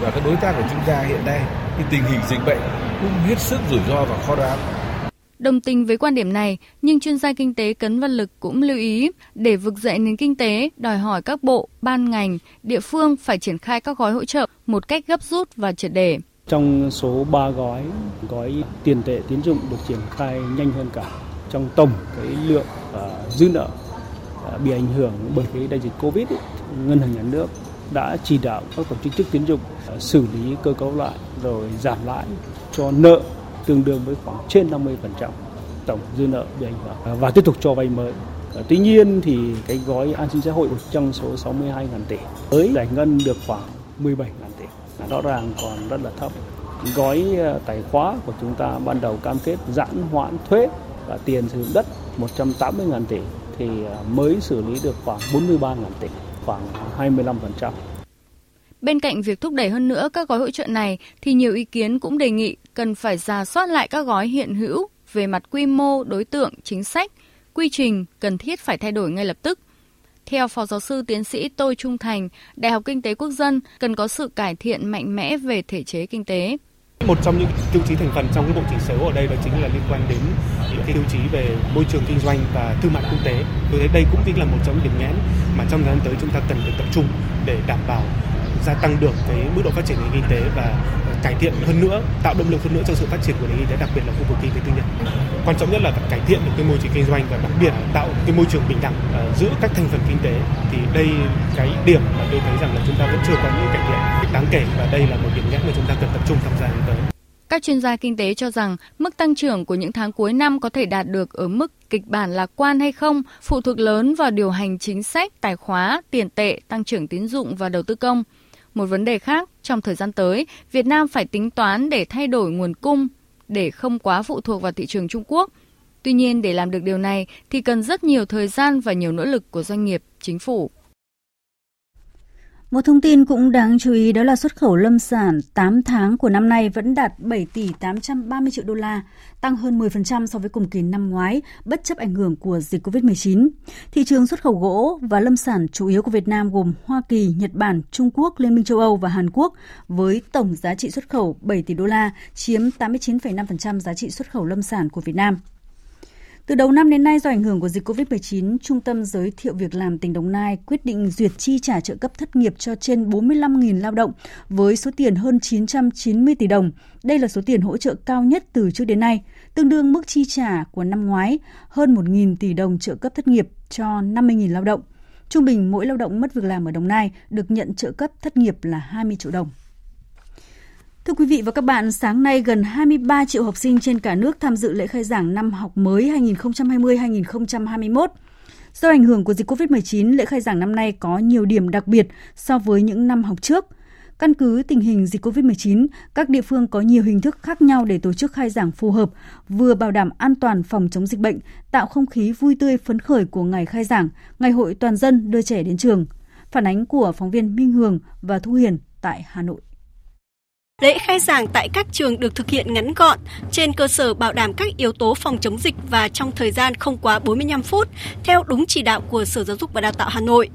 và các đối tác của chúng ta hiện nay cái tình hình dịch bệnh cũng hết sức rủi ro và khó đoán. Đồng tình với quan điểm này, nhưng chuyên gia kinh tế Cấn Văn Lực cũng lưu ý để vực dậy nền kinh tế đòi hỏi các bộ, ban ngành, địa phương phải triển khai các gói hỗ trợ một cách gấp rút và triệt để. Trong số 3 gói, gói tiền tệ tín dụng được triển khai nhanh hơn cả trong tổng cái lượng uh, dư nợ uh, bị ảnh hưởng bởi cái đại dịch Covid ấy, ngân hàng nhà nước đã chỉ đạo các tổ chức tín dụng uh, xử lý cơ cấu lại rồi giảm lãi cho nợ tương đương với khoảng trên 50% tổng dư nợ bị ảnh hưởng à, và tiếp tục cho vay mới. À, tuy nhiên thì cái gói an sinh xã hội trong số 62.000 tỷ mới giải ngân được khoảng 17.000 tỷ, à, rõ ràng còn rất là thấp. Gói tài khóa của chúng ta ban đầu cam kết giãn hoãn thuế và tiền sử dụng đất 180.000 tỷ thì mới xử lý được khoảng 43.000 tỷ, khoảng 25%. Bên cạnh việc thúc đẩy hơn nữa các gói hỗ trợ này thì nhiều ý kiến cũng đề nghị cần phải ra soát lại các gói hiện hữu về mặt quy mô, đối tượng, chính sách, quy trình cần thiết phải thay đổi ngay lập tức. Theo Phó Giáo sư Tiến sĩ Tô Trung Thành, Đại học Kinh tế Quốc dân cần có sự cải thiện mạnh mẽ về thể chế kinh tế. Một trong những tiêu chí thành phần trong cái bộ chỉ số ở đây đó chính là liên quan đến những cái tiêu chí về môi trường kinh doanh và thương mại quốc tế. Tôi thấy đây cũng chính là một trong những điểm nghẽn mà trong thời gian tới chúng ta cần phải tập trung để đảm bảo gia tăng được cái mức độ phát triển nền kinh tế và cải thiện hơn nữa, tạo động lực hơn nữa cho sự phát triển của nền kinh tế, đặc biệt là khu vực kinh tế tư nhân. Quan trọng nhất là phải cải thiện được cái môi trường kinh doanh và đặc biệt tạo cái môi trường bình đẳng ờ, giữa các thành phần kinh tế. Thì đây cái điểm mà tôi thấy rằng là chúng ta vẫn chưa có những cải thiện đáng kể và đây là một điểm nghẽn mà chúng ta cần tập trung tham gia tới. Các chuyên gia kinh tế cho rằng mức tăng trưởng của những tháng cuối năm có thể đạt được ở mức kịch bản lạc quan hay không phụ thuộc lớn vào điều hành chính sách, tài khóa, tiền tệ, tăng trưởng tín dụng và đầu tư công. Một vấn đề khác, trong thời gian tới, Việt Nam phải tính toán để thay đổi nguồn cung để không quá phụ thuộc vào thị trường Trung Quốc. Tuy nhiên, để làm được điều này thì cần rất nhiều thời gian và nhiều nỗ lực của doanh nghiệp, chính phủ. Một thông tin cũng đáng chú ý đó là xuất khẩu lâm sản 8 tháng của năm nay vẫn đạt 7 tỷ 830 triệu đô la, tăng hơn 10% so với cùng kỳ năm ngoái, bất chấp ảnh hưởng của dịch COVID-19. Thị trường xuất khẩu gỗ và lâm sản chủ yếu của Việt Nam gồm Hoa Kỳ, Nhật Bản, Trung Quốc, Liên minh châu Âu và Hàn Quốc với tổng giá trị xuất khẩu 7 tỷ đô la, chiếm 89,5% giá trị xuất khẩu lâm sản của Việt Nam. Từ đầu năm đến nay do ảnh hưởng của dịch COVID-19, Trung tâm Giới thiệu Việc làm tỉnh Đồng Nai quyết định duyệt chi trả trợ cấp thất nghiệp cho trên 45.000 lao động với số tiền hơn 990 tỷ đồng. Đây là số tiền hỗ trợ cao nhất từ trước đến nay, tương đương mức chi trả của năm ngoái hơn 1.000 tỷ đồng trợ cấp thất nghiệp cho 50.000 lao động. Trung bình mỗi lao động mất việc làm ở Đồng Nai được nhận trợ cấp thất nghiệp là 20 triệu đồng. Thưa quý vị và các bạn, sáng nay gần 23 triệu học sinh trên cả nước tham dự lễ khai giảng năm học mới 2020-2021. Do ảnh hưởng của dịch COVID-19, lễ khai giảng năm nay có nhiều điểm đặc biệt so với những năm học trước. Căn cứ tình hình dịch COVID-19, các địa phương có nhiều hình thức khác nhau để tổ chức khai giảng phù hợp, vừa bảo đảm an toàn phòng chống dịch bệnh, tạo không khí vui tươi phấn khởi của ngày khai giảng, ngày hội toàn dân đưa trẻ đến trường. Phản ánh của phóng viên Minh Hường và Thu Hiền tại Hà Nội. Lễ khai giảng tại các trường được thực hiện ngắn gọn, trên cơ sở bảo đảm các yếu tố phòng chống dịch và trong thời gian không quá 45 phút, theo đúng chỉ đạo của Sở Giáo dục và Đào tạo Hà Nội.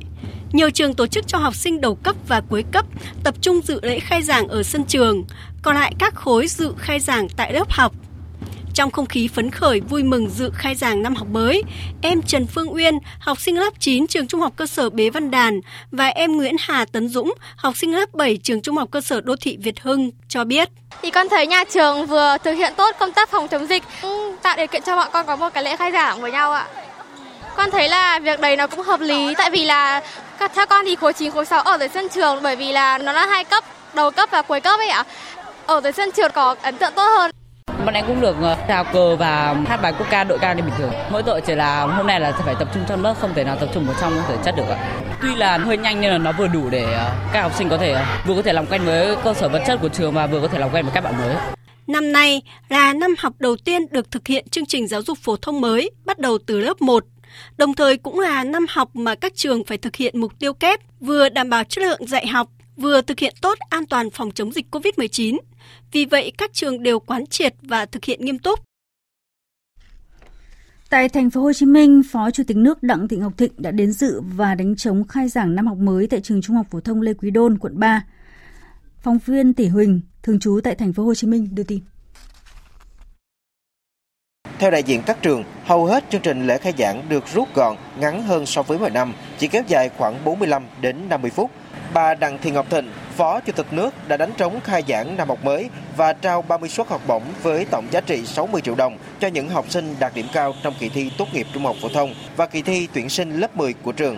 Nhiều trường tổ chức cho học sinh đầu cấp và cuối cấp tập trung dự lễ khai giảng ở sân trường, còn lại các khối dự khai giảng tại lớp học. Trong không khí phấn khởi vui mừng dự khai giảng năm học mới, em Trần Phương Uyên, học sinh lớp 9 trường Trung học cơ sở Bế Văn Đàn và em Nguyễn Hà Tấn Dũng, học sinh lớp 7 trường Trung học cơ sở Đô thị Việt Hưng cho biết. Thì con thấy nhà trường vừa thực hiện tốt công tác phòng chống dịch, tạo điều kiện cho bọn con có một cái lễ khai giảng với nhau ạ. Con thấy là việc đấy nó cũng hợp lý tại vì là theo con thì khối 9, khối 6 ở dưới sân trường bởi vì là nó là hai cấp, đầu cấp và cuối cấp ấy ạ. Ở dưới sân trường có ấn tượng tốt hơn. Bọn em cũng được ờ, chào cờ và hát bài quốc ca đội ca như bình thường. Mỗi tội chỉ là hôm nay là phải tập trung trong lớp, không thể nào tập trung vào trong thể chất được ạ. Tuy là hơi nhanh nhưng là nó vừa đủ để ờ, các học sinh có thể ờ, vừa có thể làm quen với cơ sở vật chất của trường và vừa có thể làm quen với các bạn mới. Năm nay là năm học đầu tiên được thực hiện chương trình giáo dục phổ thông mới bắt đầu từ lớp 1. Đồng thời cũng là năm học mà các trường phải thực hiện mục tiêu kép vừa đảm bảo chất lượng dạy học, vừa thực hiện tốt an toàn phòng chống dịch COVID-19. Vì vậy, các trường đều quán triệt và thực hiện nghiêm túc. Tại thành phố Hồ Chí Minh, Phó Chủ tịch nước Đặng Thị Ngọc Thịnh đã đến dự và đánh trống khai giảng năm học mới tại trường Trung học phổ thông Lê Quý Đôn, quận 3. Phóng viên Tỷ Huỳnh, thường trú tại thành phố Hồ Chí Minh đưa tin. Theo đại diện các trường, hầu hết chương trình lễ khai giảng được rút gọn, ngắn hơn so với mọi năm, chỉ kéo dài khoảng 45 đến 50 phút. Bà Đặng Thị Ngọc Thịnh, Phó Chủ tịch nước đã đánh trống khai giảng năm học mới và trao 30 suất học bổng với tổng giá trị 60 triệu đồng cho những học sinh đạt điểm cao trong kỳ thi tốt nghiệp trung học phổ thông và kỳ thi tuyển sinh lớp 10 của trường.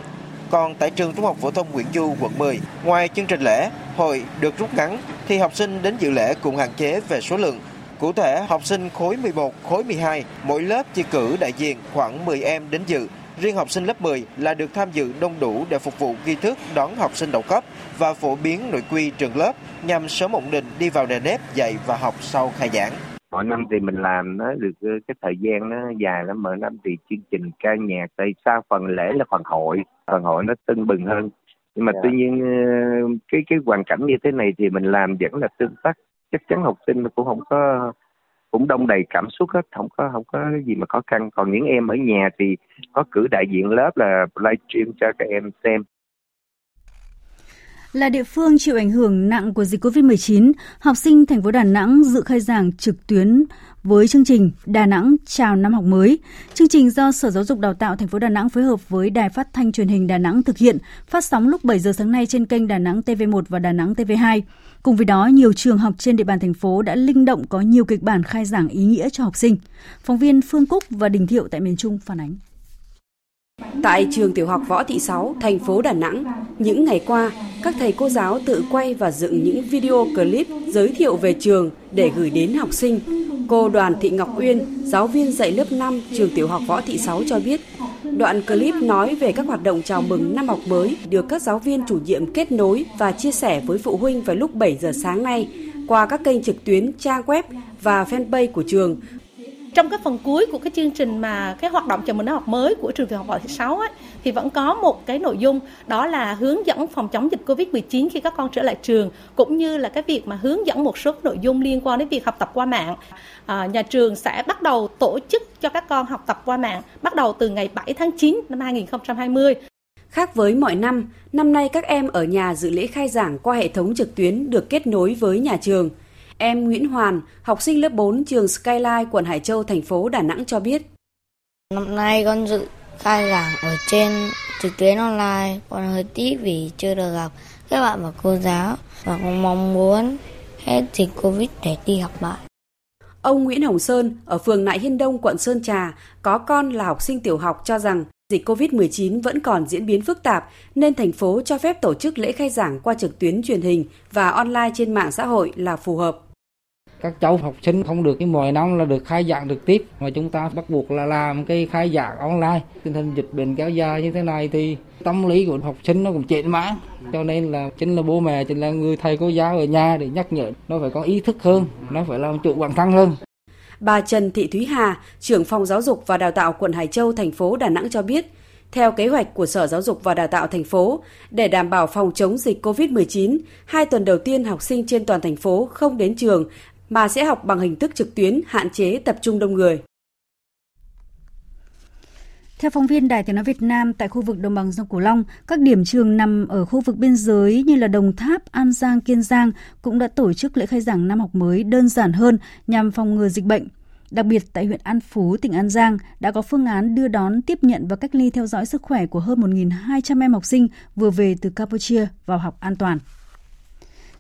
Còn tại trường Trung học phổ thông Nguyễn Du, quận 10, ngoài chương trình lễ, hội được rút ngắn thì học sinh đến dự lễ cũng hạn chế về số lượng. Cụ thể, học sinh khối 11, khối 12, mỗi lớp chỉ cử đại diện khoảng 10 em đến dự. Riêng học sinh lớp 10 là được tham dự đông đủ để phục vụ nghi thức đón học sinh đầu cấp và phổ biến nội quy trường lớp nhằm sớm ổn định đi vào nền nếp dạy và học sau khai giảng. Mỗi năm thì mình làm nó được cái thời gian nó dài lắm, mỗi năm thì chương trình ca nhạc, tại sao phần lễ là phần hội, phần hội nó tưng bừng hơn nhưng mà yeah. tuy nhiên cái cái hoàn cảnh như thế này thì mình làm vẫn là tương tác chắc chắn học sinh cũng không có cũng đông đầy cảm xúc hết không có không có gì mà khó khăn. Còn những em ở nhà thì có cử đại diện lớp là livestream cho các em xem. Là địa phương chịu ảnh hưởng nặng của dịch COVID-19, học sinh thành phố Đà Nẵng dự khai giảng trực tuyến với chương trình Đà Nẵng chào năm học mới. Chương trình do Sở Giáo dục Đào tạo thành phố Đà Nẵng phối hợp với Đài Phát thanh Truyền hình Đà Nẵng thực hiện, phát sóng lúc 7 giờ sáng nay trên kênh Đà Nẵng TV1 và Đà Nẵng TV2. Cùng với đó, nhiều trường học trên địa bàn thành phố đã linh động có nhiều kịch bản khai giảng ý nghĩa cho học sinh. Phóng viên Phương Cúc và Đình Thiệu tại miền Trung phản ánh. Tại trường tiểu học Võ Thị Sáu, thành phố Đà Nẵng, những ngày qua, các thầy cô giáo tự quay và dựng những video clip giới thiệu về trường để gửi đến học sinh. Cô Đoàn Thị Ngọc Uyên, giáo viên dạy lớp 5 trường tiểu học Võ Thị Sáu cho biết, đoạn clip nói về các hoạt động chào mừng năm học mới được các giáo viên chủ nhiệm kết nối và chia sẻ với phụ huynh vào lúc 7 giờ sáng nay qua các kênh trực tuyến, trang web và fanpage của trường trong cái phần cuối của cái chương trình mà cái hoạt động chào mừng năm học mới của trường tiểu học võ thị sáu ấy, thì vẫn có một cái nội dung đó là hướng dẫn phòng chống dịch covid 19 khi các con trở lại trường cũng như là cái việc mà hướng dẫn một số nội dung liên quan đến việc học tập qua mạng. À, nhà trường sẽ bắt đầu tổ chức cho các con học tập qua mạng bắt đầu từ ngày 7 tháng 9 năm 2020 Khác với mọi năm, năm nay các em ở nhà dự lễ khai giảng qua hệ thống trực tuyến được kết nối với nhà trường – Em Nguyễn Hoàn, học sinh lớp 4 trường Skyline, quận Hải Châu, thành phố Đà Nẵng cho biết. Năm nay con dự khai giảng ở trên trực tuyến online, còn hơi tiếc vì chưa được gặp các bạn và cô giáo và con mong muốn hết dịch Covid để đi học lại. Ông Nguyễn Hồng Sơn ở phường Nại Hiên Đông, quận Sơn Trà, có con là học sinh tiểu học cho rằng dịch COVID-19 vẫn còn diễn biến phức tạp nên thành phố cho phép tổ chức lễ khai giảng qua trực tuyến truyền hình và online trên mạng xã hội là phù hợp các cháu học sinh không được cái mọi năm là được khai giảng trực tiếp mà chúng ta bắt buộc là làm cái khai giảng online. Tình hình dịch bệnh kéo dài như thế này thì tâm lý của học sinh nó cũng chệch mãn cho nên là chính là bố mẹ chính là người thầy cô giáo ở nhà để nhắc nhở nó phải có ý thức hơn nó phải làm chủ bản thân hơn. Bà Trần Thị Thúy Hà, trưởng phòng giáo dục và đào tạo quận Hải Châu, thành phố Đà Nẵng cho biết, theo kế hoạch của Sở Giáo dục và Đào tạo thành phố, để đảm bảo phòng chống dịch COVID-19, hai tuần đầu tiên học sinh trên toàn thành phố không đến trường mà sẽ học bằng hình thức trực tuyến hạn chế tập trung đông người. Theo phóng viên Đài Tiếng Nói Việt Nam, tại khu vực đồng bằng sông Cửu Long, các điểm trường nằm ở khu vực biên giới như là Đồng Tháp, An Giang, Kiên Giang cũng đã tổ chức lễ khai giảng năm học mới đơn giản hơn nhằm phòng ngừa dịch bệnh. Đặc biệt tại huyện An Phú, tỉnh An Giang đã có phương án đưa đón, tiếp nhận và cách ly theo dõi sức khỏe của hơn 1.200 em học sinh vừa về từ Campuchia vào học an toàn.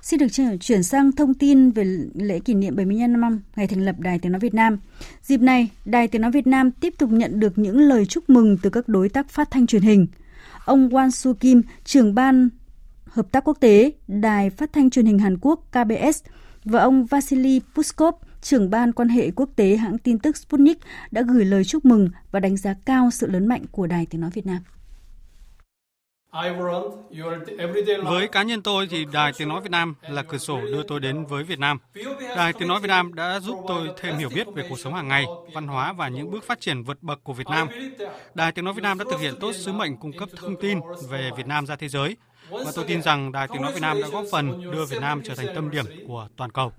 Xin được chuyển sang thông tin về lễ kỷ niệm 75 năm ngày thành lập Đài Tiếng Nói Việt Nam. Dịp này, Đài Tiếng Nói Việt Nam tiếp tục nhận được những lời chúc mừng từ các đối tác phát thanh truyền hình. Ông Wan Su Kim, trưởng ban hợp tác quốc tế Đài Phát thanh Truyền hình Hàn Quốc KBS và ông Vasily Puskov, trưởng ban quan hệ quốc tế hãng tin tức Sputnik đã gửi lời chúc mừng và đánh giá cao sự lớn mạnh của Đài Tiếng Nói Việt Nam. Với cá nhân tôi thì Đài Tiếng Nói Việt Nam là cửa sổ đưa tôi đến với Việt Nam. Đài Tiếng Nói Việt Nam đã giúp tôi thêm hiểu biết về cuộc sống hàng ngày, văn hóa và những bước phát triển vượt bậc của Việt Nam. Đài Tiếng Nói Việt Nam đã thực hiện tốt sứ mệnh cung cấp thông tin về Việt Nam ra thế giới. Và tôi tin rằng Đài Tiếng Nói Việt Nam đã góp phần đưa Việt Nam trở thành tâm điểm của toàn cầu.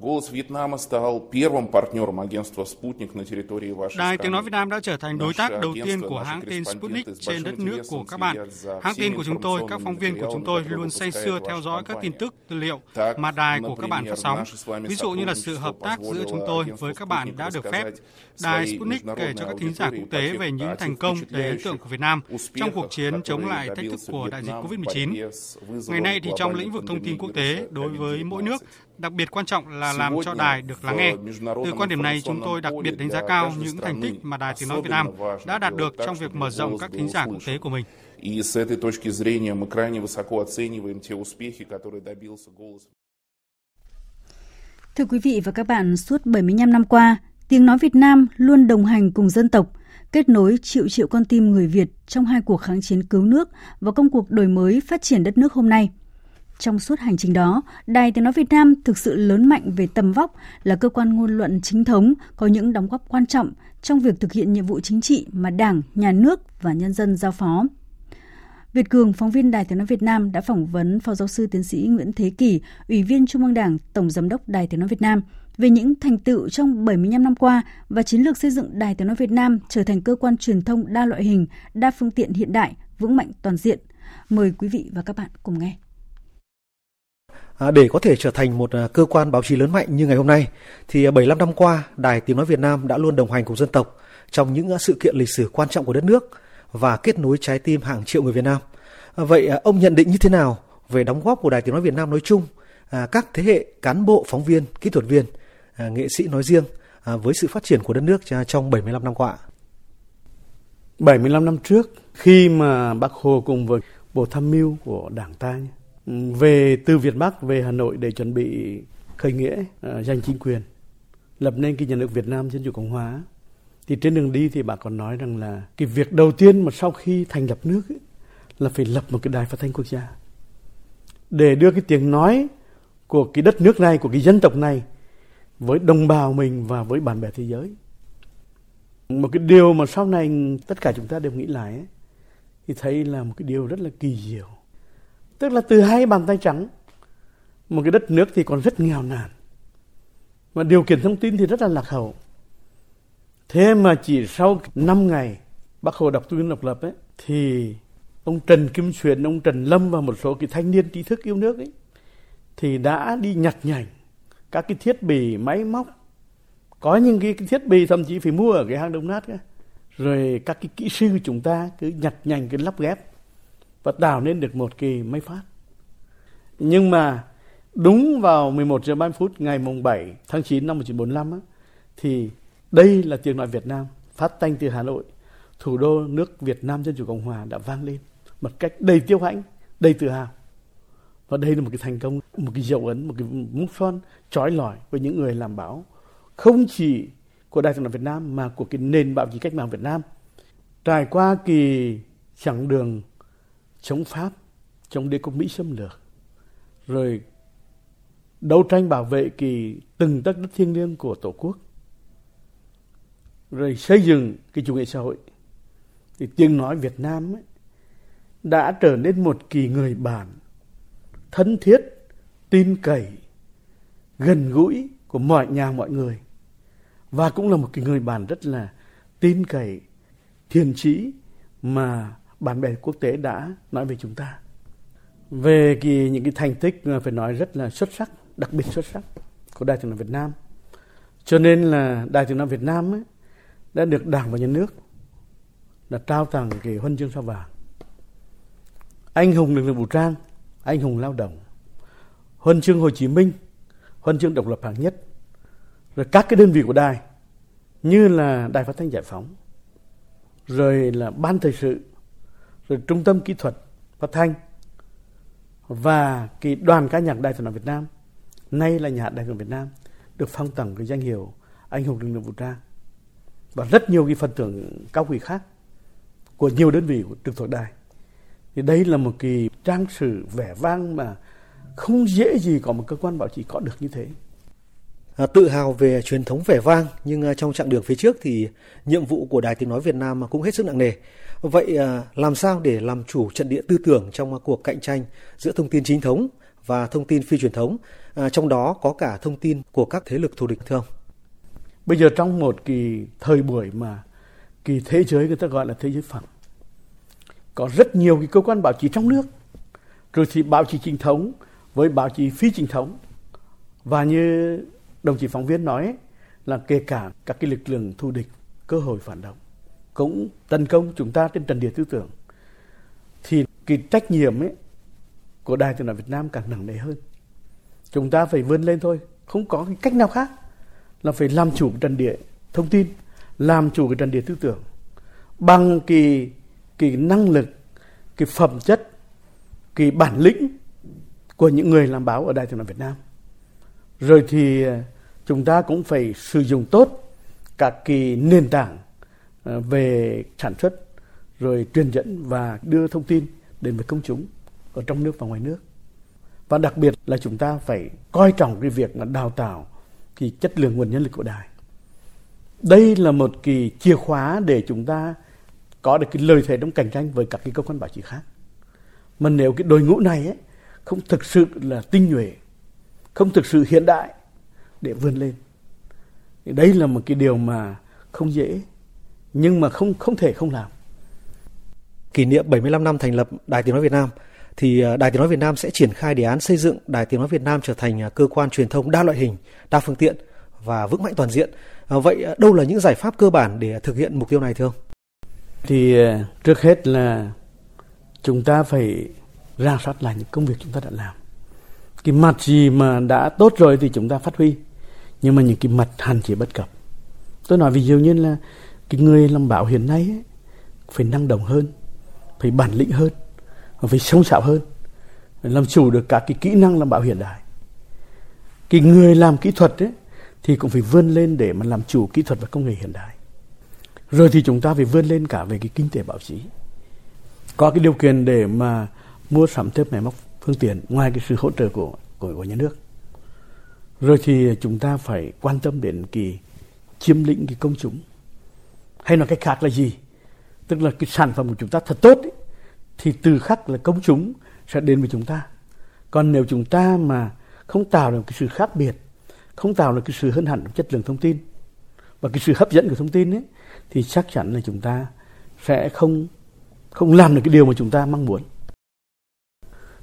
Голос Вьетнама стал первым партнером агентства «Спутник» на территории вашей Đài страны. Tiếng Nói Việt Nam đã trở thành đối tác đầu tiên của hãng tin Sputnik trên đất nước của các bạn. Hãng tin của chúng tôi, các phóng viên của chúng tôi luôn say sưa theo dõi các tin tức, tư liệu mà đài của các bạn phát sóng. Ví dụ như là sự hợp tác giữa chúng tôi với các bạn đã được phép. Đài Sputnik kể cho các thính giả quốc tế về những thành công đầy ấn tượng của Việt Nam trong cuộc chiến chống lại thách thức của đại dịch COVID-19. Ngày nay thì trong lĩnh vực thông tin quốc tế, đối với mỗi nước, đặc biệt quan trọng là làm cho đài được lắng nghe. Từ quan điểm này, chúng tôi đặc biệt đánh giá cao những thành tích mà Đài Tiếng Nói Việt Nam đã đạt được trong việc mở rộng các thính giả quốc tế của mình. И с этой точки зрения мы крайне высоко оцениваем те успехи, которые добился «Голос». Thưa quý vị và các bạn, suốt 75 năm qua, Tiếng Nói Việt Nam luôn đồng hành cùng dân tộc, kết nối triệu triệu con tim người Việt trong hai cuộc kháng chiến cứu nước và công cuộc đổi mới phát triển đất nước hôm nay. trong suốt hành trình đó, Đài Tiếng Nói Việt Nam thực sự lớn mạnh về tầm vóc, là cơ quan ngôn luận chính thống, có những đóng góp quan trọng trong việc thực hiện nhiệm vụ chính trị mà Đảng, Nhà nước và nhân dân giao phó. Việt Cường, phóng viên Đài Tiếng Nói Việt Nam đã phỏng vấn Phó Giáo sư Tiến sĩ Nguyễn Thế Kỳ, Ủy viên Trung ương Đảng, Tổng Giám đốc Đài Tiếng Nói Việt Nam về những thành tựu trong 75 năm qua và chiến lược xây dựng Đài Tiếng Nói Việt Nam trở thành cơ quan truyền thông đa loại hình, đa phương tiện hiện đại, vững mạnh toàn diện. Mời quý vị và các bạn cùng nghe. À, để có thể trở thành một à, cơ quan báo chí lớn mạnh như ngày hôm nay, thì à, 75 năm qua, Đài Tiếng Nói Việt Nam đã luôn đồng hành cùng dân tộc trong những sự kiện lịch sử quan trọng của đất nước và kết nối trái tim hàng triệu người Việt Nam. Vậy ông nhận định như thế nào về đóng góp của Đài Tiếng Nói Việt Nam nói chung, các thế hệ cán bộ, phóng viên, kỹ thuật viên, nghệ sĩ nói riêng với sự phát triển của đất nước trong 75 năm qua? 75 năm trước khi mà Bác Hồ cùng với Bộ Tham mưu của Đảng ta về từ Việt Bắc về Hà Nội để chuẩn bị khởi nghĩa uh, giành chính quyền lập nên cái nhà nước Việt Nam Dân chủ Cộng hòa. Thì trên đường đi thì bà còn nói rằng là cái việc đầu tiên mà sau khi thành lập nước ấy, là phải lập một cái đài phát thanh quốc gia. Để đưa cái tiếng nói của cái đất nước này của cái dân tộc này với đồng bào mình và với bạn bè thế giới. Một cái điều mà sau này tất cả chúng ta đều nghĩ lại ấy, thì thấy là một cái điều rất là kỳ diệu tức là từ hai bàn tay trắng một cái đất nước thì còn rất nghèo nàn. Và điều kiện thông tin thì rất là lạc hậu. Thế mà chỉ sau 5 ngày bác hồ đọc tuyên độc lập ấy thì ông Trần Kim Xuyến ông Trần Lâm và một số cái thanh niên trí thức yêu nước ấy thì đã đi nhặt nhạnh các cái thiết bị máy móc. Có những cái, cái thiết bị thậm chí phải mua ở cái hang đông nát ấy. rồi các cái kỹ sư của chúng ta cứ nhặt nhạnh cái lắp ghép và tạo nên được một kỳ máy phát. Nhưng mà đúng vào 11 giờ 30 phút ngày mùng 7 tháng 9 năm 1945 á, thì đây là tiếng nói Việt Nam phát thanh từ Hà Nội, thủ đô nước Việt Nam Dân chủ Cộng hòa đã vang lên một cách đầy tiêu hãnh, đầy tự hào. Và đây là một cái thành công, một cái dấu ấn, một cái mốc son trói lọi với những người làm báo không chỉ của Đài tiếng nói Việt Nam mà của cái nền báo chí cách mạng Việt Nam. Trải qua kỳ chặng đường chống Pháp, chống đế quốc Mỹ xâm lược, rồi đấu tranh bảo vệ kỳ từng đất đất thiêng liêng của Tổ quốc, rồi xây dựng cái chủ nghĩa xã hội, thì tiếng nói Việt Nam ấy, đã trở nên một kỳ người bạn thân thiết, tin cậy, gần gũi của mọi nhà mọi người và cũng là một cái người bạn rất là tin cậy, thiền trí mà bạn bè quốc tế đã nói về chúng ta. Về cái, những cái thành tích ờ, phải nói rất là xuất sắc đặc biệt xuất sắc của đài tiếng nói Việt Nam. Cho nên là đài tiếng nói Việt Nam ấy, đã được đảng và nhà nước là trao tặng cái huân chương sao vàng. Anh hùng lực lượng vũ trang anh hùng lao động huân chương Hồ Chí Minh huân chương độc lập hạng nhất rồi các cái đơn vị của đài như là đài phát thanh giải phóng rồi là ban thời sự rồi trung tâm kỹ thuật phát thanh và cái đoàn ca nhạc đài tiếng nói Việt Nam nay là nhà hát đài tiếng Việt Nam được phong tặng cái danh hiệu anh hùng lực lượng vũ trang. Và rất nhiều cái phần thưởng cao quý khác của nhiều đơn vị trực thuộc đài. Thì đây là một kỳ trang sử vẻ vang mà không dễ gì có một cơ quan báo chí có được như thế. À, tự hào về truyền thống vẻ vang nhưng à, trong chặng đường phía trước thì nhiệm vụ của Đài Tiếng Nói Việt Nam cũng hết sức nặng nề. Vậy à, làm sao để làm chủ trận địa tư tưởng trong cuộc cạnh tranh giữa thông tin chính thống và thông tin phi truyền thống, à, trong đó có cả thông tin của các thế lực thù địch thưa ông? Bây giờ trong một kỳ thời buổi mà kỳ thế giới người ta gọi là thế giới phẳng, có rất nhiều cái cơ quan báo chí trong nước, rồi thì báo chí chính thống với báo chí phi chính thống. Và như đồng chí phóng viên nói là kể cả các cái lực lượng thù địch cơ hội phản động cũng tấn công chúng ta trên trần địa tư tưởng, thì cái trách nhiệm ấy của đài tiếng nói Việt Nam càng nặng nề hơn. Chúng ta phải vươn lên thôi, không có cái cách nào khác là phải làm chủ cái trần địa thông tin, làm chủ cái trần địa tư tưởng bằng cái cái năng lực, cái phẩm chất, cái bản lĩnh của những người làm báo ở đài tiếng nói Việt Nam. Rồi thì ờ, chúng ta cũng phải sử dụng tốt các cái nền tảng À, về sản xuất rồi truyền dẫn và đưa thông tin đến với công chúng ở trong nước và ngoài nước. Và đặc biệt là chúng ta phải coi trọng cái việc là đào tạo cái chất lượng nguồn nhân lực của đài. Đây là một cái chìa khóa để chúng ta có được cái lợi thế trong cạnh tranh với các cái cơ quan báo chí khác. Mà nếu cái đội ngũ này ấy, không thực sự là tinh nhuệ không thực sự hiện đại để vươn lên thì đây là một cái điều mà không dễ nhưng mà không không thể không làm kỷ niệm 75 năm thành lập Đài Tiếng nói Việt Nam thì à, Đài Tiếng nói Việt Nam sẽ triển khai đề án xây dựng Đài Tiếng nói Việt Nam trở thành à, cơ quan truyền thông đa loại hình, đa phương tiện và vững mạnh toàn diện. À, vậy đâu là những giải pháp cơ bản để thực hiện mục tiêu này thưa ông? Thì trước hết là chúng ta phải ra soát lại những công việc chúng ta đã làm. Cái mặt gì mà đã tốt rồi thì chúng ta phát huy. Nhưng mà những cái mặt hạn chế bất cập. Tôi nói ví dụ như là cái người làm báo hiện nay ấy, phải năng động hơn, phải bản lĩnh hơn, phải sống sạo hơn, phải làm chủ được các cái kỹ năng làm báo hiện đại. Cái người làm kỹ thuật ấy, thì cũng phải vươn lên để mà làm chủ kỹ thuật và công nghệ hiện đại. Rồi thì chúng ta phải vươn lên cả về cái kinh tế báo chí. Có cái điều kiện để mà mua sắm thêm máy móc phương tiện ngoài cái sự hỗ trợ của của, của nhà nước. Rồi thì chúng ta phải quan tâm đến cái chiếm lĩnh cái công chúng. Hay nói cách khác là gì? Tức là cái sản phẩm của chúng ta thật tốt ấy, thì từ khắc là công chúng sẽ đến với chúng ta. Còn nếu chúng ta mà không tạo được cái sự khác biệt, không tạo được cái sự hơn hẳn trong chất lượng thông tin và cái sự hấp dẫn của thông tin ấy, thì chắc chắn là chúng ta sẽ không không làm được cái điều mà chúng ta mong muốn.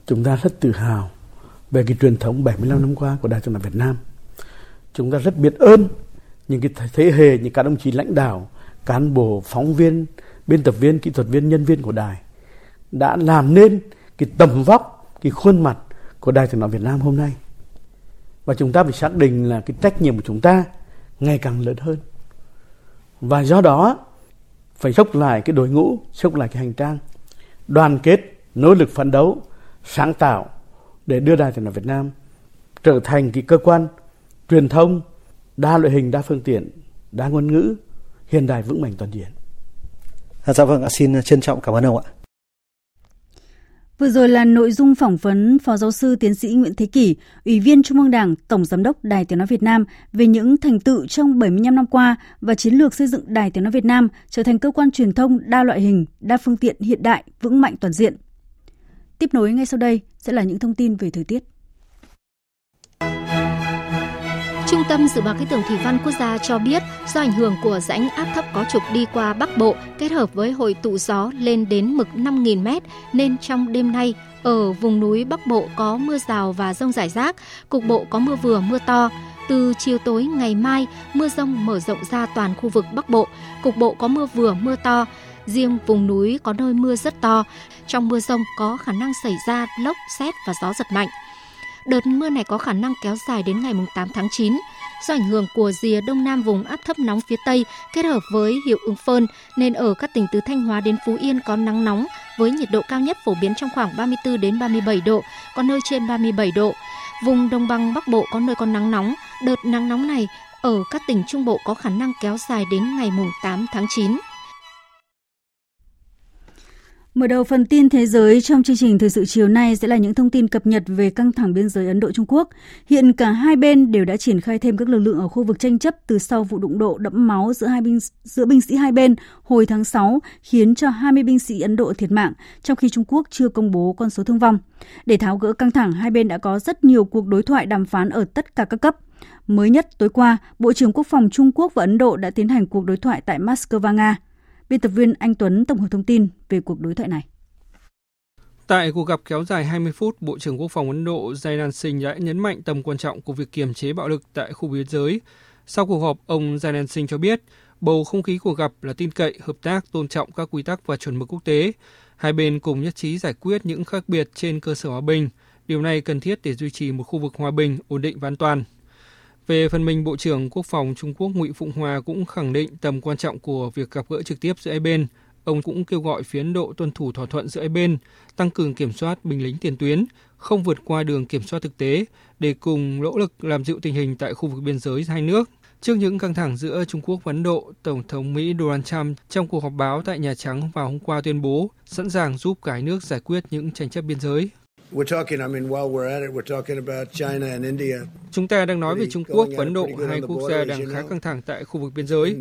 Chúng ta rất tự hào về cái truyền thống 75 năm qua của Đài Truyền hình Việt Nam. Chúng ta rất biết ơn những cái thế hệ, những các đồng chí lãnh đạo, cán bộ, phóng viên, biên tập viên, kỹ thuật viên, nhân viên của đài đã làm nên cái tầm vóc, cái khuôn mặt của Đài Tiếng nói Việt Nam hôm nay. Và chúng ta phải xác định là cái trách nhiệm của chúng ta ngày càng lớn hơn. Và do đó phải dốc lại cái đội ngũ, dốc lại cái hành trang, đoàn kết, nỗ lực phấn đấu, sáng tạo để đưa Đài Tiếng nói Việt Nam trở thành cái cơ quan truyền thông đa loại hình, đa phương tiện, đa ngôn ngữ, hiện đại vững mạnh toàn diện. À, dạ vâng, xin trân trọng cảm ơn ông ạ. Vừa rồi là nội dung phỏng vấn Phó Giáo sư Tiến sĩ Nguyễn Thế Kỷ, Ủy viên Trung ương Đảng, Tổng Giám đốc Đài Tiếng Nói Việt Nam về những thành tựu trong 75 năm qua và chiến lược xây dựng Đài Tiếng Nói Việt Nam trở thành cơ quan truyền thông đa loại hình, đa phương tiện hiện đại, vững mạnh toàn diện. Tiếp nối ngay sau đây sẽ là những thông tin về thời tiết. Trung tâm Dự báo Khí tượng Thủy văn Quốc gia cho biết do ảnh hưởng của rãnh áp thấp có trục đi qua Bắc Bộ kết hợp với hội tụ gió lên đến mực 5.000 m nên trong đêm nay ở vùng núi Bắc Bộ có mưa rào và rông rải rác, cục bộ có mưa vừa mưa to. Từ chiều tối ngày mai, mưa rông mở rộng ra toàn khu vực Bắc Bộ, cục bộ có mưa vừa mưa to, riêng vùng núi có nơi mưa rất to. Trong mưa rông có khả năng xảy ra lốc, xét và gió giật mạnh. Đợt mưa này có khả năng kéo dài đến ngày 8 tháng 9. Do ảnh hưởng của rìa đông nam vùng áp thấp nóng phía Tây kết hợp với hiệu ứng phơn nên ở các tỉnh từ Thanh Hóa đến Phú Yên có nắng nóng với nhiệt độ cao nhất phổ biến trong khoảng 34 đến 37 độ, có nơi trên 37 độ. Vùng đồng bằng Bắc Bộ có nơi có nắng nóng. Đợt nắng nóng này ở các tỉnh Trung Bộ có khả năng kéo dài đến ngày 8 tháng 9. Mở đầu phần tin thế giới trong chương trình thời sự chiều nay sẽ là những thông tin cập nhật về căng thẳng biên giới Ấn Độ Trung Quốc. Hiện cả hai bên đều đã triển khai thêm các lực lượng ở khu vực tranh chấp từ sau vụ đụng độ đẫm máu giữa hai binh giữa binh sĩ hai bên hồi tháng 6 khiến cho 20 binh sĩ Ấn Độ thiệt mạng, trong khi Trung Quốc chưa công bố con số thương vong. Để tháo gỡ căng thẳng, hai bên đã có rất nhiều cuộc đối thoại đàm phán ở tất cả các cấp. Mới nhất tối qua, Bộ trưởng Quốc phòng Trung Quốc và Ấn Độ đã tiến hành cuộc đối thoại tại Moscow, Nga. Biên tập viên Anh Tuấn tổng hợp thông tin về cuộc đối thoại này. Tại cuộc gặp kéo dài 20 phút, Bộ trưởng Quốc phòng Ấn Độ Jainan Singh đã nhấn mạnh tầm quan trọng của việc kiềm chế bạo lực tại khu biên giới. Sau cuộc họp, ông Jainan Singh cho biết, bầu không khí cuộc gặp là tin cậy, hợp tác, tôn trọng các quy tắc và chuẩn mực quốc tế. Hai bên cùng nhất trí giải quyết những khác biệt trên cơ sở hòa bình. Điều này cần thiết để duy trì một khu vực hòa bình, ổn định và an toàn. Về phần mình, Bộ trưởng Quốc phòng Trung Quốc Ngụy Phụng Hòa cũng khẳng định tầm quan trọng của việc gặp gỡ trực tiếp giữa hai bên. Ông cũng kêu gọi phía Ấn Độ tuân thủ thỏa thuận giữa hai bên, tăng cường kiểm soát binh lính tiền tuyến, không vượt qua đường kiểm soát thực tế để cùng nỗ lực làm dịu tình hình tại khu vực biên giới hai nước. Trước những căng thẳng giữa Trung Quốc và Ấn Độ, Tổng thống Mỹ Donald Trump trong cuộc họp báo tại Nhà Trắng vào hôm qua tuyên bố sẵn sàng giúp cả nước giải quyết những tranh chấp biên giới. Chúng ta đang nói về Trung Quốc và Ấn Độ, hai quốc gia đang khá căng thẳng tại khu vực biên giới.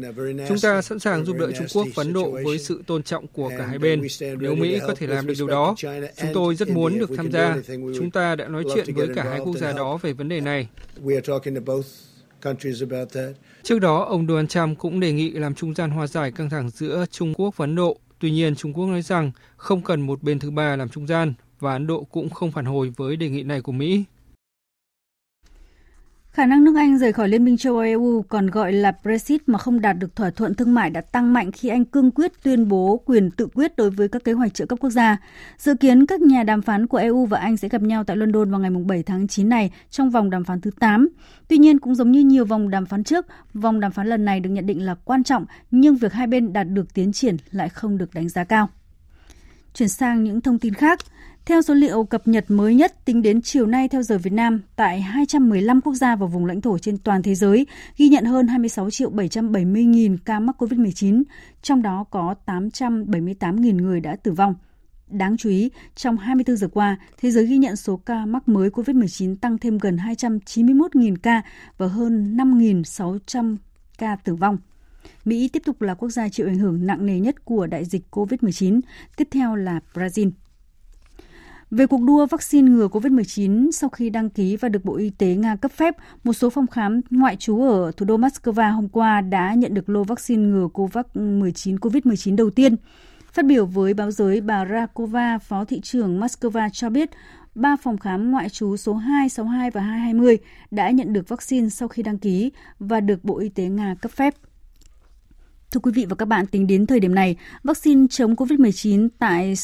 Chúng ta sẵn sàng giúp đỡ Trung Quốc và Ấn Độ với sự tôn trọng của cả hai bên. Nếu Mỹ có thể làm được điều đó, chúng tôi rất muốn được tham gia. Chúng ta đã nói chuyện với cả hai quốc gia đó về vấn đề này. Trước đó, ông Donald Trump cũng đề nghị làm trung gian hòa giải căng thẳng giữa Trung Quốc và Ấn Độ. Tuy nhiên, Trung Quốc nói rằng không cần một bên thứ ba làm trung gian và Ấn Độ cũng không phản hồi với đề nghị này của Mỹ. Khả năng nước Anh rời khỏi Liên minh châu Âu EU còn gọi là Brexit mà không đạt được thỏa thuận thương mại đã tăng mạnh khi Anh cương quyết tuyên bố quyền tự quyết đối với các kế hoạch trợ cấp quốc gia. Dự kiến các nhà đàm phán của EU và Anh sẽ gặp nhau tại London vào ngày 7 tháng 9 này trong vòng đàm phán thứ 8. Tuy nhiên, cũng giống như nhiều vòng đàm phán trước, vòng đàm phán lần này được nhận định là quan trọng, nhưng việc hai bên đạt được tiến triển lại không được đánh giá cao. Chuyển sang những thông tin khác. Theo số liệu cập nhật mới nhất tính đến chiều nay theo giờ Việt Nam, tại 215 quốc gia và vùng lãnh thổ trên toàn thế giới ghi nhận hơn 26 triệu 770 nghìn ca mắc COVID-19, trong đó có 878 nghìn người đã tử vong. Đáng chú ý, trong 24 giờ qua, thế giới ghi nhận số ca mắc mới COVID-19 tăng thêm gần 291.000 ca và hơn 5.600 ca tử vong. Mỹ tiếp tục là quốc gia chịu ảnh hưởng nặng nề nhất của đại dịch COVID-19, tiếp theo là Brazil. Về cuộc đua vaccine ngừa COVID-19, sau khi đăng ký và được Bộ Y tế Nga cấp phép, một số phòng khám ngoại trú ở thủ đô Moscow hôm qua đã nhận được lô vaccine ngừa COVID-19 COVID-19 đầu tiên. Phát biểu với báo giới, bà Rakova, Phó thị trưởng Moscow cho biết, ba phòng khám ngoại trú số 2, 62 và 220 đã nhận được vaccine sau khi đăng ký và được Bộ Y tế Nga cấp phép. Thưa quý vị và các bạn, tính đến thời điểm này, vaccine chống COVID-19 tại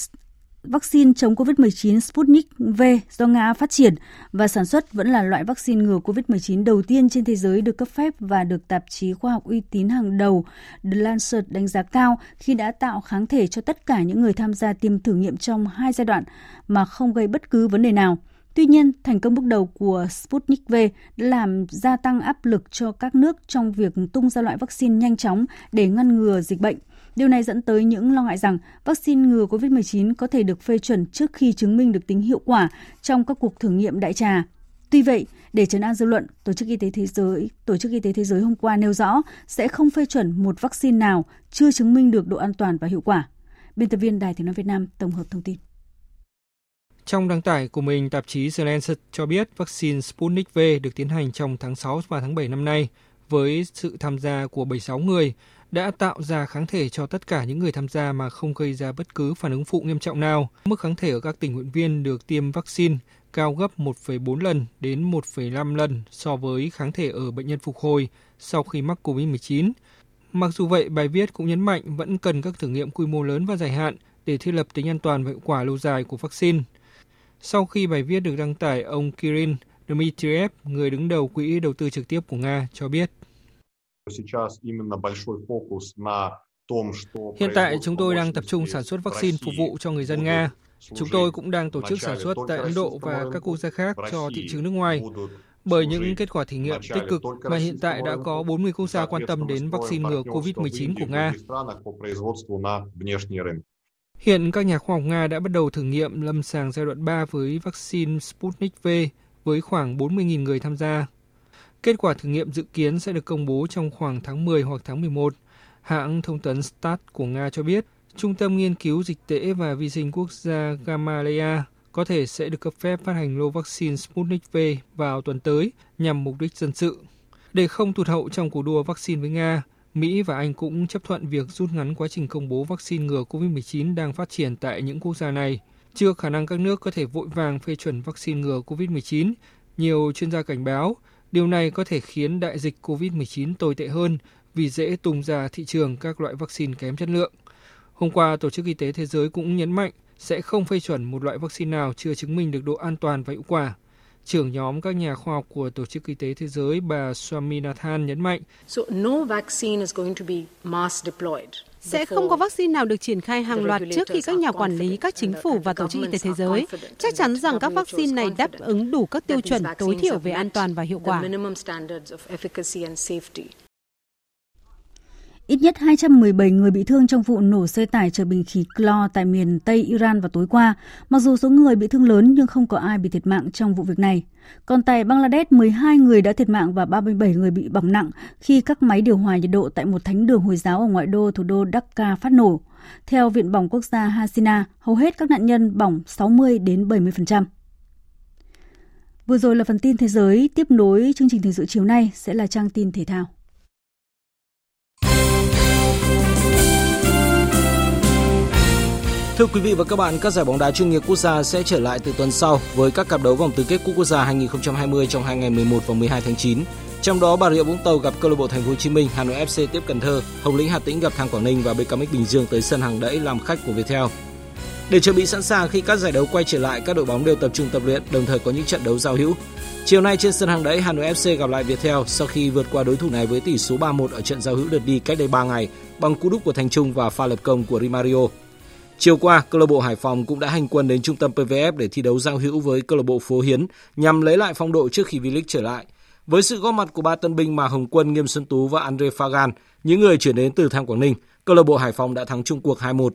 vaccine chống COVID-19 Sputnik V do Nga phát triển và sản xuất vẫn là loại vaccine ngừa COVID-19 đầu tiên trên thế giới được cấp phép và được tạp chí khoa học uy tín hàng đầu The Lancet đánh giá cao khi đã tạo kháng thể cho tất cả những người tham gia tiêm thử nghiệm trong hai giai đoạn mà không gây bất cứ vấn đề nào. Tuy nhiên, thành công bước đầu của Sputnik V đã làm gia tăng áp lực cho các nước trong việc tung ra loại vaccine nhanh chóng để ngăn ngừa dịch bệnh. Điều này dẫn tới những lo ngại rằng vaccine ngừa COVID-19 có thể được phê chuẩn trước khi chứng minh được tính hiệu quả trong các cuộc thử nghiệm đại trà. Tuy vậy, để trấn an dư luận, Tổ chức Y tế Thế giới, Tổ chức Y tế Thế giới hôm qua nêu rõ sẽ không phê chuẩn một vaccine nào chưa chứng minh được độ an toàn và hiệu quả. Biên tập viên Đài Tiếng nói Việt Nam tổng hợp thông tin. Trong đăng tải của mình, tạp chí The Lancet cho biết vaccine Sputnik V được tiến hành trong tháng 6 và tháng 7 năm nay với sự tham gia của 76 người đã tạo ra kháng thể cho tất cả những người tham gia mà không gây ra bất cứ phản ứng phụ nghiêm trọng nào. Mức kháng thể ở các tình nguyện viên được tiêm vaccine cao gấp 1,4 lần đến 1,5 lần so với kháng thể ở bệnh nhân phục hồi sau khi mắc COVID-19. Mặc dù vậy, bài viết cũng nhấn mạnh vẫn cần các thử nghiệm quy mô lớn và dài hạn để thiết lập tính an toàn và hiệu quả lâu dài của vaccine. Sau khi bài viết được đăng tải, ông Kirin Dmitriev, người đứng đầu quỹ đầu tư trực tiếp của Nga, cho biết. Hiện tại chúng tôi đang tập trung sản xuất vaccine phục vụ cho người dân Nga. Chúng tôi cũng đang tổ chức sản xuất tại Ấn Độ và các quốc gia khác cho thị trường nước ngoài. Bởi những kết quả thí nghiệm tích cực mà hiện tại đã có 40 quốc gia quan tâm đến vaccine ngừa COVID-19 của Nga. Hiện các nhà khoa học Nga đã bắt đầu thử nghiệm lâm sàng giai đoạn 3 với vaccine Sputnik V với khoảng 40.000 người tham gia. Kết quả thử nghiệm dự kiến sẽ được công bố trong khoảng tháng 10 hoặc tháng 11. Hãng thông tấn Stat của Nga cho biết, Trung tâm Nghiên cứu Dịch tễ và Vi sinh Quốc gia Gamaleya có thể sẽ được cấp phép phát hành lô vaccine Sputnik V vào tuần tới nhằm mục đích dân sự. Để không tụt hậu trong cuộc đua vaccine với Nga, Mỹ và Anh cũng chấp thuận việc rút ngắn quá trình công bố vaccine ngừa COVID-19 đang phát triển tại những quốc gia này. Chưa khả năng các nước có thể vội vàng phê chuẩn vaccine ngừa COVID-19, nhiều chuyên gia cảnh báo điều này có thể khiến đại dịch COVID-19 tồi tệ hơn vì dễ tung ra thị trường các loại vaccine kém chất lượng. Hôm qua, Tổ chức Y tế Thế giới cũng nhấn mạnh sẽ không phê chuẩn một loại vaccine nào chưa chứng minh được độ an toàn và hiệu quả. Trưởng nhóm các nhà khoa học của Tổ chức Y tế Thế giới bà Swaminathan nhấn mạnh sẽ không có vaccine nào được triển khai hàng loạt trước khi các nhà quản lý, các chính phủ và Tổ chức Y tế Thế giới chắc chắn rằng các vaccine này đáp ứng đủ các tiêu chuẩn tối thiểu về an toàn và hiệu quả. Ít nhất 217 người bị thương trong vụ nổ xe tải chở bình khí clo tại miền Tây Iran vào tối qua. Mặc dù số người bị thương lớn nhưng không có ai bị thiệt mạng trong vụ việc này. Còn tại Bangladesh, 12 người đã thiệt mạng và 37 người bị bỏng nặng khi các máy điều hòa nhiệt độ tại một thánh đường Hồi giáo ở ngoại đô thủ đô Dhaka phát nổ. Theo Viện Bỏng Quốc gia Hasina, hầu hết các nạn nhân bỏng 60 đến 70%. Vừa rồi là phần tin thế giới, tiếp nối chương trình thời sự chiều nay sẽ là trang tin thể thao. Thưa quý vị và các bạn, các giải bóng đá chuyên nghiệp quốc gia sẽ trở lại từ tuần sau với các cặp đấu vòng tứ kết cúp quốc gia 2020 trong hai ngày 11 và 12 tháng 9. Trong đó, Bà Rịa Vũng Tàu gặp câu lạc bộ Thành phố Hồ Chí Minh, Hà Nội FC tiếp Cần Thơ, Hồng Lĩnh Hà Tĩnh gặp Thăng Quảng Ninh và BKMX Bình Dương tới sân hàng đẫy làm khách của Viettel. Để chuẩn bị sẵn sàng khi các giải đấu quay trở lại, các đội bóng đều tập trung tập luyện, đồng thời có những trận đấu giao hữu. Chiều nay trên sân hàng đẫy, Hà Nội FC gặp lại Viettel sau khi vượt qua đối thủ này với tỷ số 3-1 ở trận giao hữu lượt đi cách đây 3 ngày bằng cú đúp của Thành Trung và pha lập công của Rimario. Chiều qua, câu lạc bộ Hải Phòng cũng đã hành quân đến trung tâm PVF để thi đấu giao hữu với câu lạc bộ Phố Hiến nhằm lấy lại phong độ trước khi V-League trở lại. Với sự góp mặt của ba tân binh mà Hồng Quân, Nghiêm Xuân Tú và Andre Fagan, những người chuyển đến từ Tham Quảng Ninh, câu lạc bộ Hải Phòng đã thắng chung cuộc 2-1.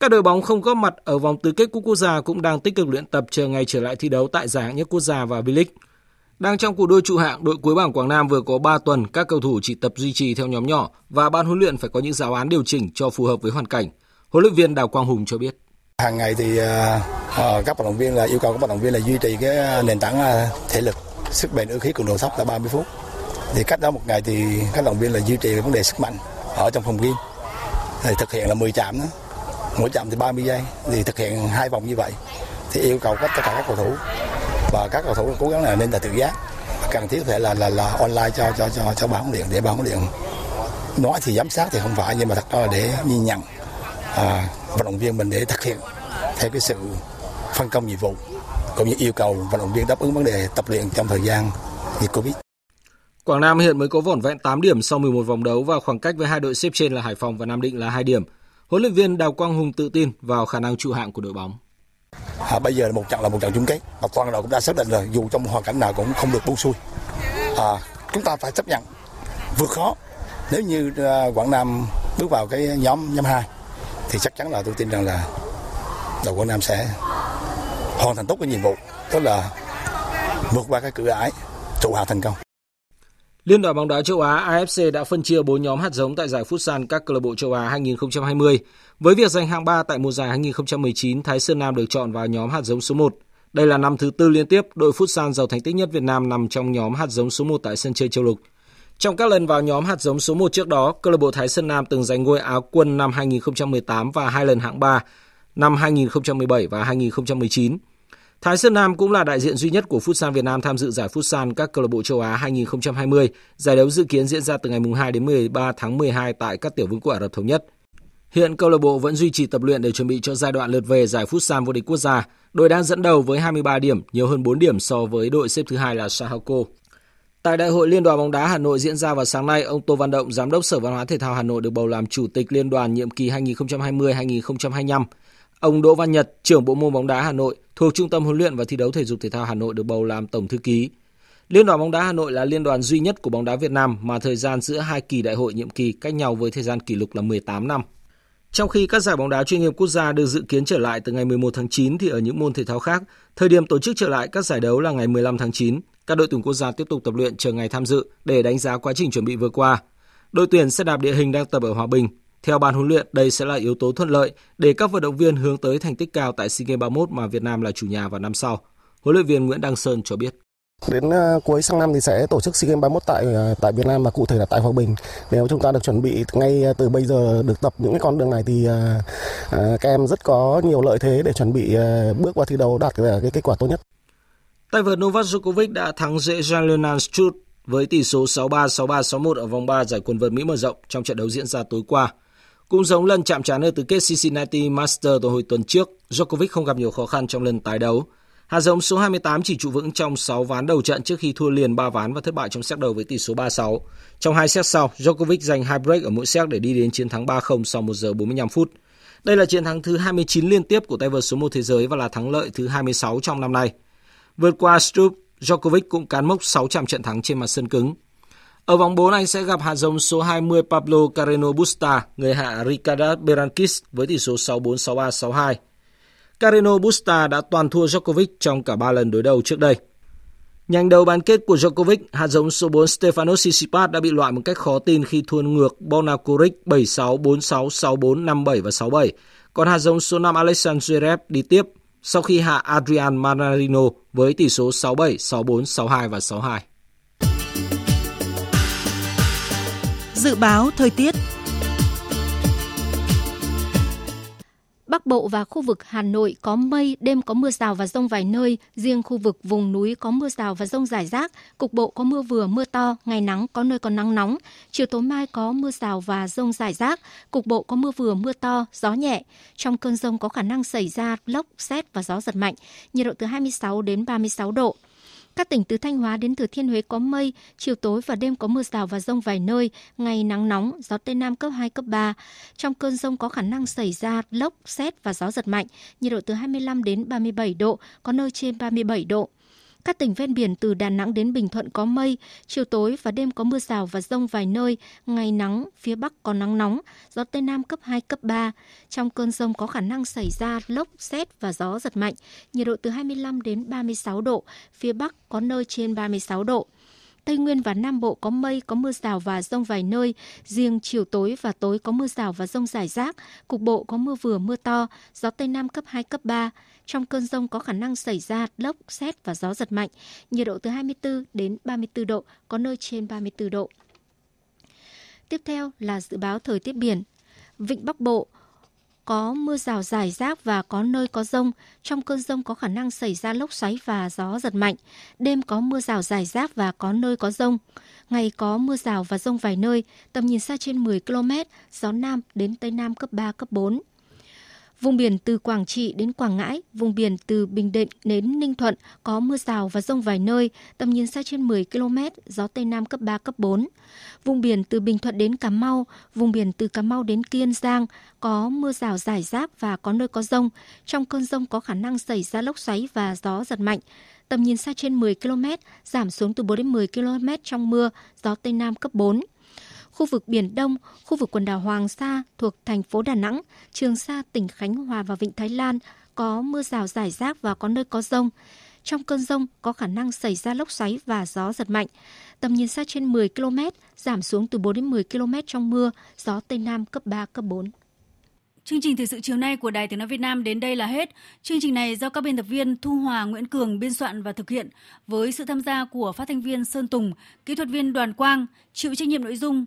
Các đội bóng không góp mặt ở vòng tứ kết cúp quốc gia cũng đang tích cực luyện tập chờ ngày trở lại thi đấu tại giải hạng nhất quốc gia và V-League. Đang trong cuộc đua trụ hạng, đội cuối bảng Quảng Nam vừa có 3 tuần các cầu thủ chỉ tập duy trì theo nhóm nhỏ và ban huấn luyện phải có những giáo án điều chỉnh cho phù hợp với hoàn cảnh. Huấn luyện viên Đào Quang Hùng cho biết. Hàng ngày thì uh, các vận động viên là yêu cầu các vận động viên là duy trì cái ờ, nền tảng uh, thể lực, sức bền, ưu khí cường độ thấp là 30 phút. Thì cách đó một ngày thì các vận động viên là duy trì vấn đề sức mạnh ở trong phòng gym. Thì thực hiện là 10 chạm đó. Mỗi chạm thì 30 giây thì thực hiện hai vòng như vậy. Thì yêu cầu tất cả các cầu thủ và các cầu thủ cố gắng là nên là tự giác cần thiết phải là là là online cho cho cho cho báo điện để báo điện nói thì giám sát thì không phải nhưng mà thật ra là để nhìn nhận à, vận động viên mình để thực hiện theo cái sự phân công nhiệm vụ cũng như yêu cầu vận động viên đáp ứng vấn đề tập luyện trong thời gian dịch Covid. Quảng Nam hiện mới có vỏn vẹn 8 điểm sau 11 vòng đấu và khoảng cách với hai đội xếp trên là Hải Phòng và Nam Định là 2 điểm. Huấn luyện viên Đào Quang Hùng tự tin vào khả năng trụ hạng của đội bóng. À, bây giờ là một trận là một trận chung kết và toàn đội cũng đã xác định rồi dù trong hoàn cảnh nào cũng không được buông xuôi. À, chúng ta phải chấp nhận vượt khó nếu như uh, Quảng Nam bước vào cái nhóm nhóm 2 thì chắc chắn là tôi tin rằng là đội Quảng Nam sẽ hoàn thành tốt cái nhiệm vụ tức là vượt qua cái cửa ải trụ hạng thành công. Liên đoàn bóng đá châu Á AFC đã phân chia 4 nhóm hạt giống tại giải Futsal các câu lạc bộ châu Á 2020. Với việc giành hạng 3 tại mùa giải 2019, Thái Sơn Nam được chọn vào nhóm hạt giống số 1. Đây là năm thứ tư liên tiếp đội Futsal giàu thành tích nhất Việt Nam nằm trong nhóm hạt giống số 1 tại sân chơi châu lục. Trong các lần vào nhóm hạt giống số 1 trước đó, câu lạc bộ Thái Sơn Nam từng giành ngôi Áo quân năm 2018 và hai lần hạng 3 năm 2017 và 2019. Thái Sơn Nam cũng là đại diện duy nhất của Futsal Việt Nam tham dự giải Futsal các câu lạc bộ châu Á 2020. Giải đấu dự kiến diễn ra từ ngày 2 đến 13 tháng 12 tại các tiểu vương quốc Ả Rập Thống Nhất. Hiện câu lạc bộ vẫn duy trì tập luyện để chuẩn bị cho giai đoạn lượt về giải Futsal vô địch quốc gia. Đội đang dẫn đầu với 23 điểm, nhiều hơn 4 điểm so với đội xếp thứ hai là Sahako. Tại Đại hội Liên đoàn bóng đá Hà Nội diễn ra vào sáng nay, ông Tô Văn Động, Giám đốc Sở Văn hóa Thể thao Hà Nội được bầu làm Chủ tịch Liên đoàn nhiệm kỳ 2020-2025. Ông Đỗ Văn Nhật, trưởng bộ môn bóng đá Hà Nội, thuộc Trung tâm huấn luyện và thi đấu thể dục thể thao Hà Nội được bầu làm tổng thư ký. Liên đoàn bóng đá Hà Nội là liên đoàn duy nhất của bóng đá Việt Nam mà thời gian giữa hai kỳ đại hội nhiệm kỳ cách nhau với thời gian kỷ lục là 18 năm. Trong khi các giải bóng đá chuyên nghiệp quốc gia được dự kiến trở lại từ ngày 11 tháng 9 thì ở những môn thể thao khác, thời điểm tổ chức trở lại các giải đấu là ngày 15 tháng 9. Các đội tuyển quốc gia tiếp tục tập luyện chờ ngày tham dự để đánh giá quá trình chuẩn bị vừa qua. Đội tuyển xe đạp địa hình đang tập ở Hòa Bình. Theo ban huấn luyện, đây sẽ là yếu tố thuận lợi để các vận động viên hướng tới thành tích cao tại SEA Games 31 mà Việt Nam là chủ nhà vào năm sau. Huấn luyện viên Nguyễn Đăng Sơn cho biết. Đến ờ, cuối sang năm thì sẽ tổ chức SEA Games 31 tại ờ, tại Việt Nam và cụ thể là tại Hòa Bình. Nếu chúng ta được chuẩn bị ngay ờ, từ bây giờ được tập những cái con đường này thì các em rất có nhiều lợi thế để chuẩn bị bước vào thi đấu đạt cái kết quả tốt nhất. Tay vợt Novak Djokovic đã thắng dễ Julian Struth với tỷ số 6-3, 6-3, 6-1 ở vòng 3 giải quần vợt Mỹ mở rộng trong trận đấu diễn ra tối qua. Cũng giống lần chạm trán ở tứ kết Cincinnati Master từ hồi tuần trước, Djokovic không gặp nhiều khó khăn trong lần tái đấu. Hạt giống số 28 chỉ trụ vững trong 6 ván đầu trận trước khi thua liền 3 ván và thất bại trong set đầu với tỷ số 3-6. Trong hai set sau, Djokovic giành hai break ở mỗi set để đi đến chiến thắng 3-0 sau 1 giờ 45 phút. Đây là chiến thắng thứ 29 liên tiếp của tay vợt số 1 thế giới và là thắng lợi thứ 26 trong năm nay. Vượt qua Stup, Djokovic cũng cán mốc 600 trận thắng trên mặt sân cứng. Ở vòng 4 anh sẽ gặp hạt giống số 20 Pablo Carreno Busta, người hạ Ricardo Berankis với tỷ số 6-4, 6-3, 6-2. Carreno Busta đã toàn thua Djokovic trong cả 3 lần đối đầu trước đây. Nhanh đầu bán kết của Djokovic, hạt giống số 4 Stefanos Tsitsipas đã bị loại một cách khó tin khi thua ngược Borna 7-6, 4-6, 6-4, 5-7 và 6-7. Còn hạt giống số 5 Alexander Zverev đi tiếp sau khi hạ Adrian Manarino với tỷ số 6-7, 6-4, 6-2 và 6-2. Dự báo thời tiết Bắc Bộ và khu vực Hà Nội có mây, đêm có mưa rào và rông vài nơi, riêng khu vực vùng núi có mưa rào và rông rải rác, cục bộ có mưa vừa mưa to, ngày nắng có nơi có nắng nóng, chiều tối mai có mưa rào và rông rải rác, cục bộ có mưa vừa mưa to, gió nhẹ. Trong cơn rông có khả năng xảy ra lốc, xét và gió giật mạnh, nhiệt độ từ 26 đến 36 độ. Các tỉnh từ Thanh Hóa đến Thừa Thiên Huế có mây, chiều tối và đêm có mưa rào và rông vài nơi, ngày nắng nóng, gió Tây Nam cấp 2, cấp 3. Trong cơn rông có khả năng xảy ra lốc, xét và gió giật mạnh, nhiệt độ từ 25 đến 37 độ, có nơi trên 37 độ. Các tỉnh ven biển từ Đà Nẵng đến Bình Thuận có mây, chiều tối và đêm có mưa rào và rông vài nơi, ngày nắng, phía Bắc có nắng nóng, gió Tây Nam cấp 2, cấp 3. Trong cơn rông có khả năng xảy ra lốc, xét và gió giật mạnh, nhiệt độ từ 25 đến 36 độ, phía Bắc có nơi trên 36 độ. Tây Nguyên và Nam Bộ có mây, có mưa rào và rông vài nơi. Riêng chiều tối và tối có mưa rào và rông rải rác. Cục bộ có mưa vừa mưa to, gió Tây Nam cấp 2, cấp 3. Trong cơn rông có khả năng xảy ra lốc, xét và gió giật mạnh. Nhiệt độ từ 24 đến 34 độ, có nơi trên 34 độ. Tiếp theo là dự báo thời tiết biển. Vịnh Bắc Bộ, có mưa rào rải rác và có nơi có rông. Trong cơn rông có khả năng xảy ra lốc xoáy và gió giật mạnh. Đêm có mưa rào rải rác và có nơi có rông. Ngày có mưa rào và rông vài nơi, tầm nhìn xa trên 10 km, gió Nam đến Tây Nam cấp 3, cấp 4. Vùng biển từ Quảng Trị đến Quảng Ngãi, vùng biển từ Bình Định đến Ninh Thuận có mưa rào và rông vài nơi, tầm nhìn xa trên 10 km, gió Tây Nam cấp 3, cấp 4. Vùng biển từ Bình Thuận đến Cà Mau, vùng biển từ Cà Mau đến Kiên Giang có mưa rào rải rác và có nơi có rông. Trong cơn rông có khả năng xảy ra lốc xoáy và gió giật mạnh. Tầm nhìn xa trên 10 km, giảm xuống từ 4 đến 10 km trong mưa, gió Tây Nam cấp 4 khu vực Biển Đông, khu vực quần đảo Hoàng Sa thuộc thành phố Đà Nẵng, Trường Sa, tỉnh Khánh Hòa và Vịnh Thái Lan có mưa rào rải rác và có nơi có rông. Trong cơn rông có khả năng xảy ra lốc xoáy và gió giật mạnh. Tầm nhìn xa trên 10 km, giảm xuống từ 4 đến 10 km trong mưa, gió Tây Nam cấp 3, cấp 4. Chương trình thời sự chiều nay của Đài Tiếng Nói Việt Nam đến đây là hết. Chương trình này do các biên tập viên Thu Hòa, Nguyễn Cường biên soạn và thực hiện với sự tham gia của phát thanh viên Sơn Tùng, kỹ thuật viên Đoàn Quang, chịu trách nhiệm nội dung